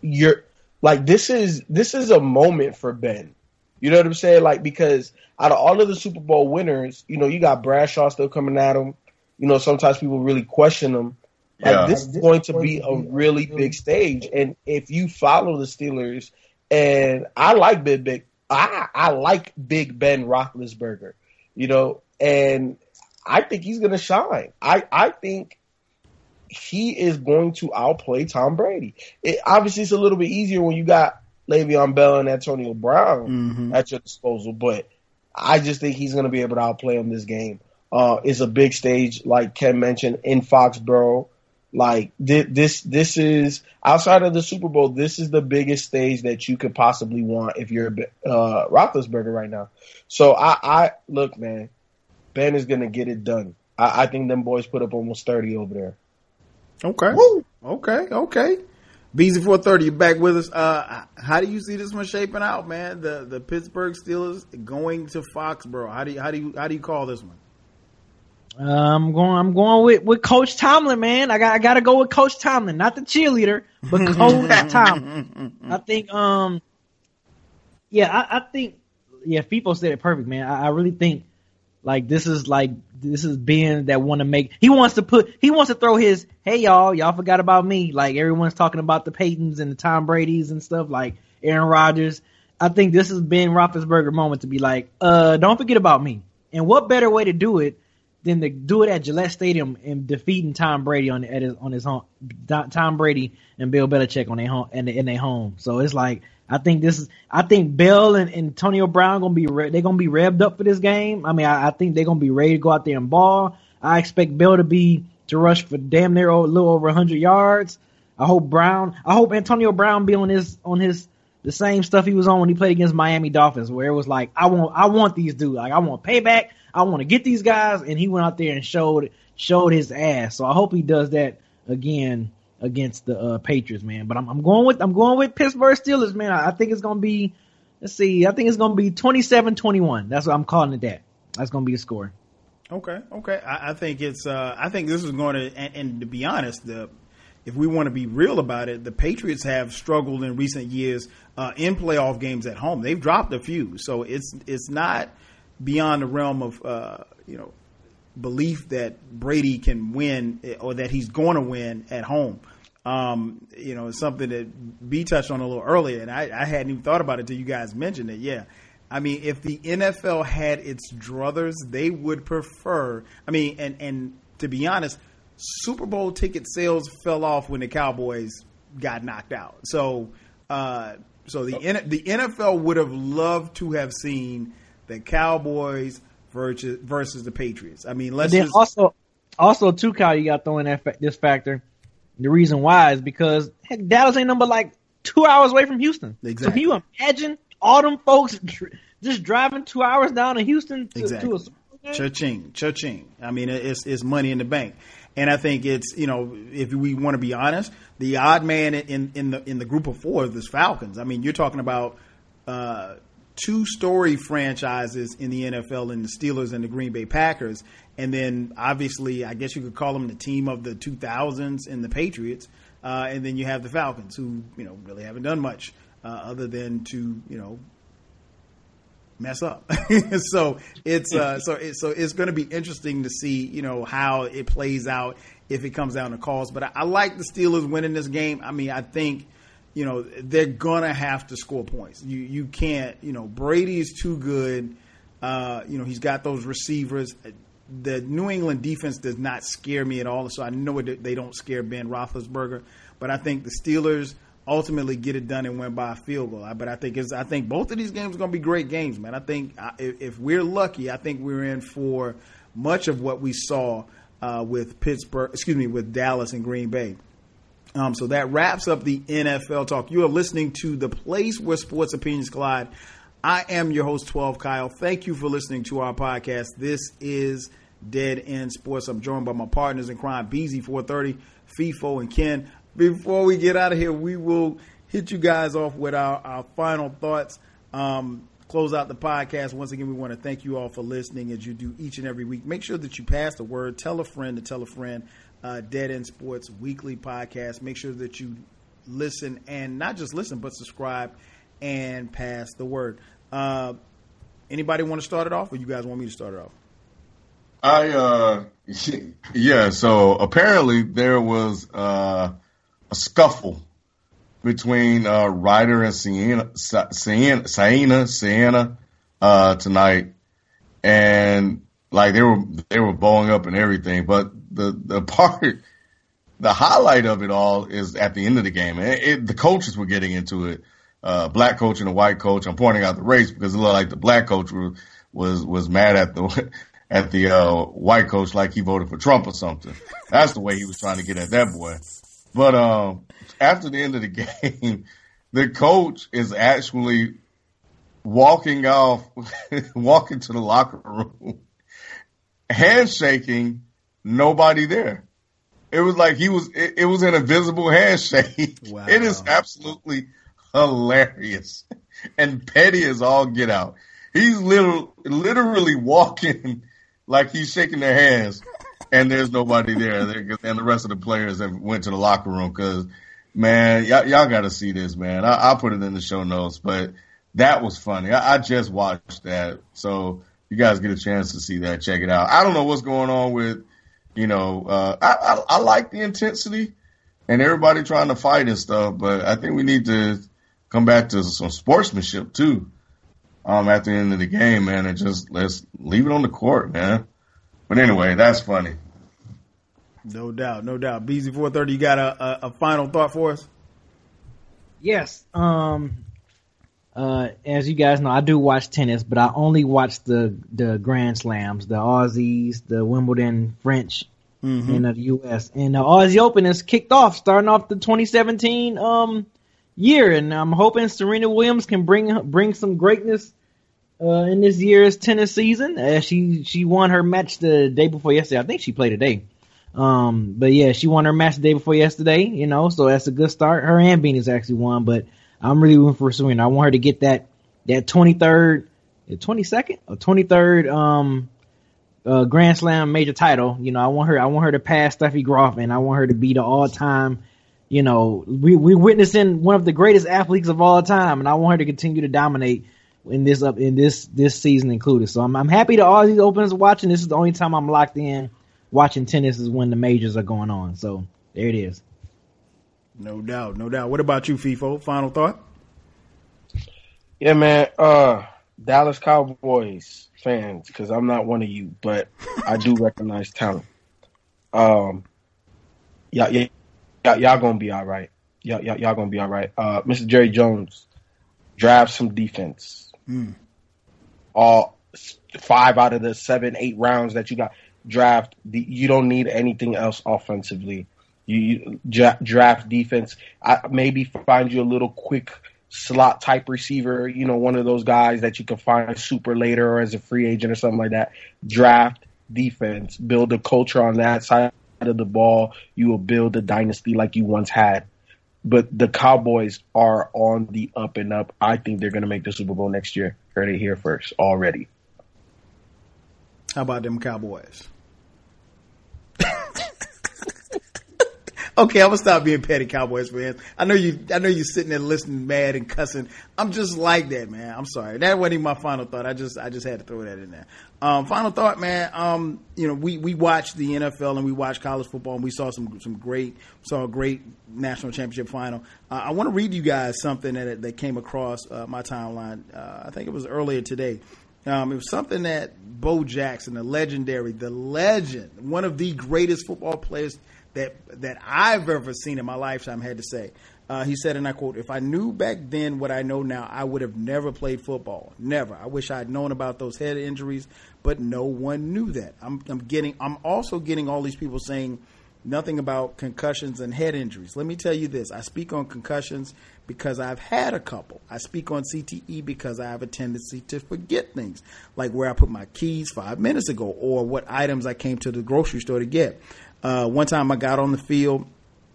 you're like this is this is a moment for Ben. You know what I'm saying? Like because out of all of the Super Bowl winners, you know, you got Bradshaw still coming at him. You know, sometimes people really question him. Like yeah. this is going to be a really big stage, and if you follow the Steelers, and I like Big Big, I I like Big Ben Roethlisberger. You know, and I think he's going to shine. I, I think he is going to outplay Tom Brady. It, obviously, it's a little bit easier when you got Le'Veon Bell and Antonio Brown mm-hmm. at your disposal, but I just think he's going to be able to outplay him this game. Uh, it's a big stage, like Ken mentioned, in Foxborough. Like this, this is outside of the Super Bowl. This is the biggest stage that you could possibly want if you're uh, Roethlisberger right now. So I, I look, man. Ben is gonna get it done. I, I think them boys put up almost thirty over there. Okay. Woo. Okay. Okay. Beezy four thirty, you back with us. Uh, how do you see this one shaping out, man? The the Pittsburgh Steelers going to Foxborough. How do you how do you how do you call this one? Uh, I'm going. I'm going with, with Coach Tomlin, man. I got. I got to go with Coach Tomlin, not the cheerleader, but Coach Tomlin. I think. Um. Yeah, I, I, think. Yeah, people said it perfect, man. I, I really think like this is like this is Ben that want to make he wants to put he wants to throw his hey y'all y'all forgot about me like everyone's talking about the Peytons and the Tom Brady's and stuff like Aaron Rodgers. I think this is Ben Roethlisberger moment to be like uh don't forget about me. And what better way to do it than to do it at Gillette Stadium and defeating Tom Brady on at his on his home. Tom Brady and Bill Belichick on their home and in their home. So it's like I think this is I think Bell and, and Antonio Brown gonna be re- they're gonna be revved up for this game. I mean I, I think they're gonna be ready to go out there and ball. I expect Bell to be to rush for damn near a little over 100 yards. I hope Brown. I hope Antonio Brown be on his on his the same stuff he was on when he played against Miami Dolphins, where it was like, I want, I want these dudes, like I want payback, I want to get these guys, and he went out there and showed showed his ass. So I hope he does that again against the uh, Patriots, man. But I'm, I'm going with I'm going with Pittsburgh Steelers, man. I, I think it's gonna be, let's see, I think it's gonna be 27-21. That's what I'm calling it. That that's gonna be the score. Okay, okay. I, I think it's. Uh, I think this is going to, and, and to be honest, the if we want to be real about it, the Patriots have struggled in recent years uh, in playoff games at home. They've dropped a few, so it's it's not beyond the realm of uh, you know belief that Brady can win or that he's going to win at home. Um, you know, something that B touched on a little earlier, and I, I hadn't even thought about it until you guys mentioned it. Yeah. I mean, if the NFL had its druthers, they would prefer. I mean, and and to be honest, Super Bowl ticket sales fell off when the Cowboys got knocked out. So, uh, so the the NFL would have loved to have seen the Cowboys versus versus the Patriots. I mean, let's just also also too, Kyle, you got to throw that fa- this factor. The reason why is because heck, Dallas ain't number like two hours away from Houston. Exactly. So can you imagine all them folks just driving two hours down to Houston to, Exactly. to a Super Bowl game? cha-ching, cha-ching. I mean, it's it's money in the bank, and I think it's you know if we want to be honest, the odd man in in the in the group of four is the Falcons. I mean, you're talking about uh, two story franchises in the NFL, in the Steelers and the Green Bay Packers, and then obviously, I guess you could call them the team of the 2000s in the Patriots, uh, and then you have the Falcons, who you know really haven't done much uh, other than to you know mess up. so it's uh, so it, so it's going to be interesting to see you know how it plays out if it comes down to calls. But I, I like the Steelers winning this game. I mean, I think you know they're gonna have to score points. You you can't you know Brady's too good. Uh, you know he's got those receivers. The New England defense does not scare me at all, so I know it, they don't scare Ben Roethlisberger. But I think the Steelers ultimately get it done and win by a field goal. But I think it's, I think both of these games are going to be great games, man. I think if, if we're lucky, I think we're in for much of what we saw uh, with Pittsburgh, excuse me, with Dallas and Green Bay. Um, so that wraps up the NFL talk. You are listening to the place where sports opinions collide. I am your host, 12 Kyle. Thank you for listening to our podcast. This is Dead End Sports. I'm joined by my partners in crime, Beezy 430, FIFO, and Ken. Before we get out of here, we will hit you guys off with our, our final thoughts. Um, close out the podcast. Once again, we want to thank you all for listening as you do each and every week. Make sure that you pass the word. Tell a friend to tell a friend. Uh, Dead End Sports weekly podcast. Make sure that you listen and not just listen, but subscribe and pass the word. Uh, anybody want to start it off, or you guys want me to start it off? I uh yeah, so apparently there was uh a scuffle between uh Rider and Siena Siena Siena, uh tonight and like they were they were bowing up and everything, but the the part the highlight of it all is at the end of the game. It, it, the coaches were getting into it. Uh, black coach and a white coach. I'm pointing out the race because it looked like the black coach was was, was mad at the at the uh, white coach like he voted for Trump or something. That's the way he was trying to get at that boy. But um, after the end of the game, the coach is actually walking off, walking to the locker room, handshaking, nobody there. It was like he was, it, it was an invisible handshake. Wow. It is absolutely hilarious and petty as all get out. He's literally, literally walking like he's shaking their hands and there's nobody there. And the rest of the players have went to the locker room because, man, y'all, y'all got to see this, man. I, I'll put it in the show notes, but that was funny. I, I just watched that. So you guys get a chance to see that. Check it out. I don't know what's going on with, you know, uh, I, I, I like the intensity and everybody trying to fight and stuff, but I think we need to come back to some sportsmanship too. Um, at the end of the game, man, and just let's leave it on the court, man. But anyway, that's funny. No doubt, no doubt. Beezy four thirty, you got a, a, a final thought for us? Yes. Um. Uh, as you guys know, I do watch tennis, but I only watch the the Grand Slams, the Aussies, the Wimbledon, French, mm-hmm. and the U.S. And the Aussie Open is kicked off, starting off the 2017 um year, and I'm hoping Serena Williams can bring bring some greatness uh, in this year's tennis season. Uh, she she won her match the day before yesterday. I think she played today. Um, but yeah, she won her match the day before yesterday. You know, so that's a good start. Her and Venus actually won, but I'm really rooting for Serena. I want her to get that that 23rd, 22nd or 23rd um uh, Grand Slam major title. You know, I want her. I want her to pass Steffi Graf, and I want her to be the all time. You know, we we witnessing one of the greatest athletes of all time, and I want her to continue to dominate in this up in this this season included. So I'm I'm happy that all these opens are watching. This is the only time I'm locked in watching tennis is when the majors are going on. So there it is. No doubt, no doubt. What about you, FIFO? Final thought? Yeah, man. Uh, Dallas Cowboys fans, because I'm not one of you, but I do recognize talent. Um, y'all, y'all, y'all gonna be all right. Y'all, y'all, y'all gonna be all right. Uh, Mr. Jerry Jones, draft some defense. Mm. All five out of the seven, eight rounds that you got draft. The, you don't need anything else offensively. You, you draft defense. I, maybe find you a little quick slot type receiver. You know, one of those guys that you can find super later or as a free agent or something like that. Draft defense. Build a culture on that side of the ball. You will build a dynasty like you once had. But the Cowboys are on the up and up. I think they're going to make the Super Bowl next year. Heard it here first already. How about them Cowboys? okay, I'm gonna stop being petty Cowboys fans. I know you. I know you sitting there listening, mad and cussing. I'm just like that, man. I'm sorry. That wasn't even my final thought. I just, I just had to throw that in there. Um, final thought, man. Um, you know, we we watched the NFL and we watched college football and we saw some some great, saw a great national championship final. Uh, I want to read you guys something that that came across uh, my timeline. Uh, I think it was earlier today. Um, it was something that Bo Jackson, the legendary, the legend, one of the greatest football players that that I've ever seen in my lifetime had to say. Uh, he said, and I quote, "If I knew back then what I know now, I would have never played football. Never. I wish I had known about those head injuries, but no one knew that. I'm, I'm getting. I'm also getting all these people saying." Nothing about concussions and head injuries. Let me tell you this. I speak on concussions because I've had a couple. I speak on CTE because I have a tendency to forget things, like where I put my keys five minutes ago or what items I came to the grocery store to get. Uh, one time I got on the field.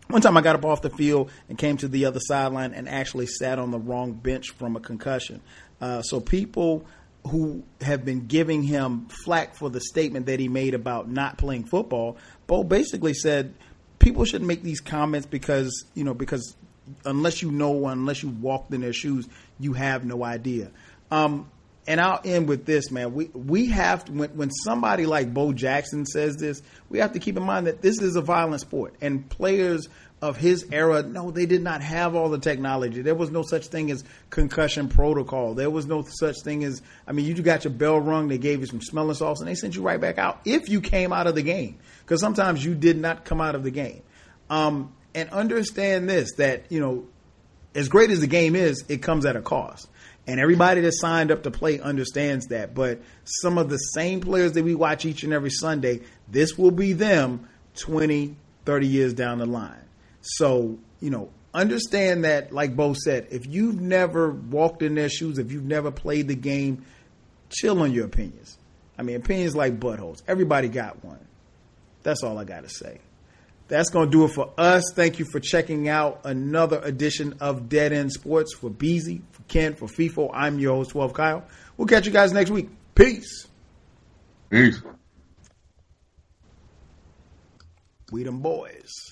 One time I got up off the field and came to the other sideline and actually sat on the wrong bench from a concussion. Uh, so people who have been giving him flack for the statement that he made about not playing football, Bo basically said people shouldn't make these comments because you know because unless you know unless you walked in their shoes, you have no idea. Um, and I'll end with this, man. We we have to when when somebody like Bo Jackson says this, we have to keep in mind that this is a violent sport, and players of his era, no, they did not have all the technology. There was no such thing as concussion protocol. There was no such thing as I mean, you got your bell rung, they gave you some smelling salts, and they sent you right back out if you came out of the game. Because sometimes you did not come out of the game. Um, and understand this that you know, as great as the game is, it comes at a cost. And everybody that signed up to play understands that. But some of the same players that we watch each and every Sunday, this will be them 20, 30 years down the line. So, you know, understand that, like Bo said, if you've never walked in their shoes, if you've never played the game, chill on your opinions. I mean, opinions like buttholes. Everybody got one. That's all I got to say. That's going to do it for us. Thank you for checking out another edition of Dead End Sports for Beezy, for Ken, for FIFO. I'm your host, 12 Kyle. We'll catch you guys next week. Peace. Peace. We them boys.